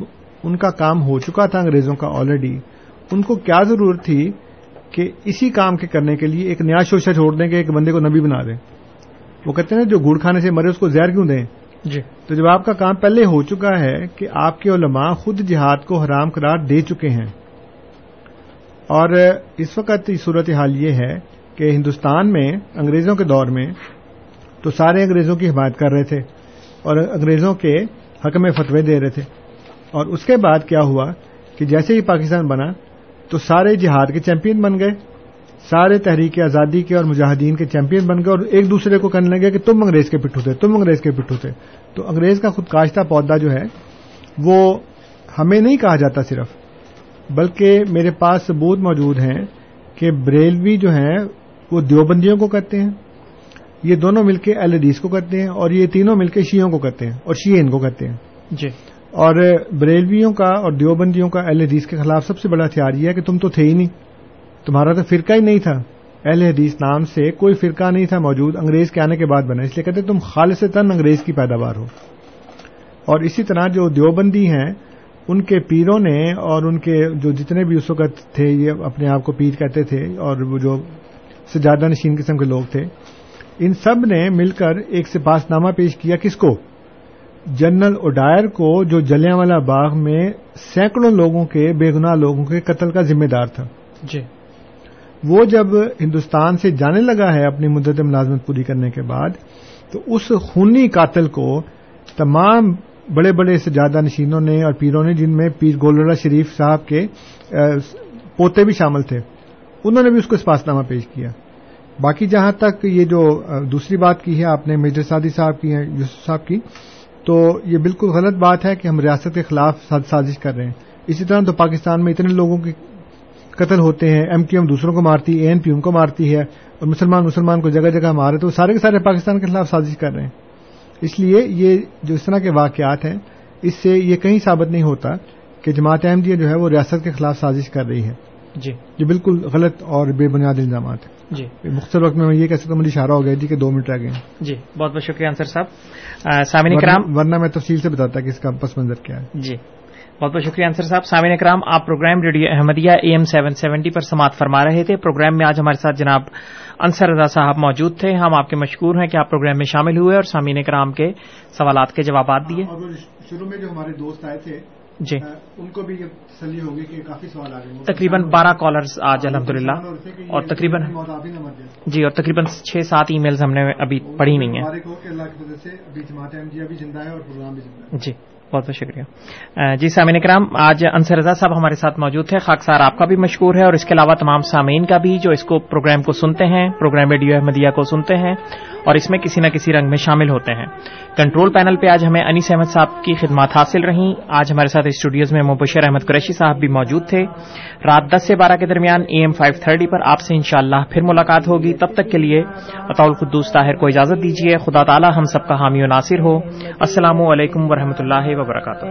S5: ان کا کام ہو چکا تھا انگریزوں کا آلریڈی ان کو کیا ضرورت تھی کہ اسی کام کے کرنے کے لیے ایک نیا شوشہ چھوڑ دیں کہ ایک بندے کو نبی بنا دیں۔ وہ کہتے ہیں جو گڑ کھانے سے مرے اس کو زہر کیوں دیں؟
S8: جی۔
S5: تو جب آپ کا کام پہلے ہو چکا ہے کہ آپ کے علماء خود جہاد کو حرام قرار دے چکے ہیں۔ اور اس وقت صورت حال یہ ہے کہ ہندوستان میں انگریزوں کے دور میں تو سارے انگریزوں کی حمایت کر رہے تھے اور انگریزوں کے حق میں فتوے دے رہے تھے۔ اور اس کے بعد کیا ہوا کہ جیسے ہی پاکستان بنا تو سارے جہاد کے چیمپئن بن گئے۔ سارے تحریک آزادی کے اور مجاہدین کے چیمپئن بن گئے اور ایک دوسرے کو کہنے لگے کہ تم انگریز کے پٹھو تھے تم انگریز کے پٹھو تھے۔ تو انگریز کا خود کاشتہ پودا جو ہے وہ ہمیں نہیں کہا جاتا صرف بلکہ میرے پاس ثبوت موجود ہیں کہ بریلوی جو ہیں وہ دیوبندیوں کو کہتے ہیں یہ دونوں مل کے ایل ڈیز کو کرتے ہیں اور یہ تینوں مل کے شیوں کو کرتے ہیں اور شیے ان کو کرتے ہیں۔
S4: جی۔
S5: اور بریلویوں کا اور دیوبندیوں کا اہل حدیث کے خلاف سب سے بڑا ہتھیار یہ ہے کہ تم تو تھے ہی نہیں۔ تمہارا تو فرقہ ہی نہیں تھا۔ اہل حدیث نام سے کوئی فرقہ نہیں تھا موجود، انگریز کے آنے کے بعد بنا۔ اس لیے کہتے تم خالص تن انگریز کی پیداوار ہو۔ اور اسی طرح جو دیوبندی ہیں، ان کے پیروں نے اور ان کے جو جتنے بھی اس وقت تھے، یہ اپنے آپ کو پیر کہتے تھے اور وہ جو سجادہ نشین قسم کے لوگ تھے، ان سب نے مل کر ایک سپاس نامہ پیش کیا کس کو؟ جنرل اوڈائر کو، جو جلیاں والا باغ میں سینکڑوں لوگوں کے، بے گناہ لوگوں کے قتل کا ذمہ دار تھا۔
S4: جی۔
S5: وہ جب ہندوستان سے جانے لگا ہے اپنی مدت ملازمت پوری کرنے کے بعد، تو اس خونی قاتل کو تمام بڑے بڑے سجادہ نشینوں نے اور پیروں نے، جن میں پیر گولڑا شریف صاحب کے پوتے بھی شامل تھے، انہوں نے بھی اس کو اسپاس نامہ پیش کیا۔ باقی جہاں تک یہ جو دوسری بات کی ہے، آپ نے میجر سادی صاحب کی یوسف صاحب کی، تو یہ بالکل غلط بات ہے کہ ہم ریاست کے خلاف سازش کر رہے ہیں۔ اسی طرح تو پاکستان میں اتنے لوگوں کے قتل ہوتے ہیں ایم کیو ایم دوسروں کو مارتی ہے اے این پی ایم کو مارتی ہے اور مسلمان مسلمان کو جگہ جگہ مارے تو سارے کے سارے پاکستان کے خلاف سازش کر رہے ہیں۔ اس لیے یہ جو اس طرح کے واقعات ہیں اس سے یہ کہیں ثابت نہیں ہوتا کہ جماعت احمدیہ جو ہے وہ ریاست کے خلاف سازش کر رہی ہے۔
S4: جی۔
S5: یہ بالکل غلط اور بے بنیاد الزامات ہیں۔
S4: جی۔
S5: مختصر وقت میں یہ کہہ سکتا ہوں مجھے اشارہ ہو گیا جی کہ دو منٹ رہ گئے
S4: جی بہت بہت شکریہ انصر صاحب۔ سامعین کرام۔
S5: ورنہ میں تفصیل سے بتاتا کہ اس کا پس منظر کیا ہے۔
S4: جی۔ بہت بہت شکریہ انصر صاحب. سامعین کرام آپ programme radio Ahmadiyya A M seven seventy پر سماعت فرما رہے تھے. پروگرام میں آج ہمارے ساتھ جناب انصر رضا صاحب موجود تھے. ہم آپ کے مشکور ہیں کہ آپ پروگرام میں شامل ہوئے اور سامعین کرام کے سوالات کے جوابات دیے.
S5: شروع میں جو ہمارے دوست آئے تھے
S4: جی.
S5: ان کو بھی تسلی ہوگی کہ کافی سوال آ گئے
S4: تقریباً بارہ کالرز آج الحمد للہ اور تقریباً جی اور تقریباً چھ سات ای میلز ہم نے ابھی پڑھی نہیں ہیں۔ جی۔ بہت بہت شکریہ۔ جی سامعین کرام آج انصر رضا صاحب ہمارے ساتھ موجود تھے خاکسار آپ کا بھی مشکور ہے اور اس کے علاوہ تمام سامعین کا بھی جو اس کو پروگرام کو سنتے ہیں، پروگرام ریڈیو احمدیہ کو سنتے ہیں۔ اور اس میں کسی نہ کسی رنگ میں شامل ہوتے ہیں۔ کنٹرول پینل پہ آج ہمیں انیس احمد صاحب کی خدمات حاصل رہیں۔ آج ہمارے ساتھ اسٹوڈیوز میں مبشر احمد قریشی صاحب بھی موجود تھے۔ رات دس سے بارہ کے درمیان اے ایم فائیو تھرٹی پر آپ سے انشاءاللہ پھر ملاقات ہوگی۔ تب تک کے لیے اطول قدوس طاہر کو اجازت دیجیے خدا تعالی ہم سب کا حامی و ناصر ہو۔ السلام علیکم ورحمۃ اللہ وبرکاتہ۔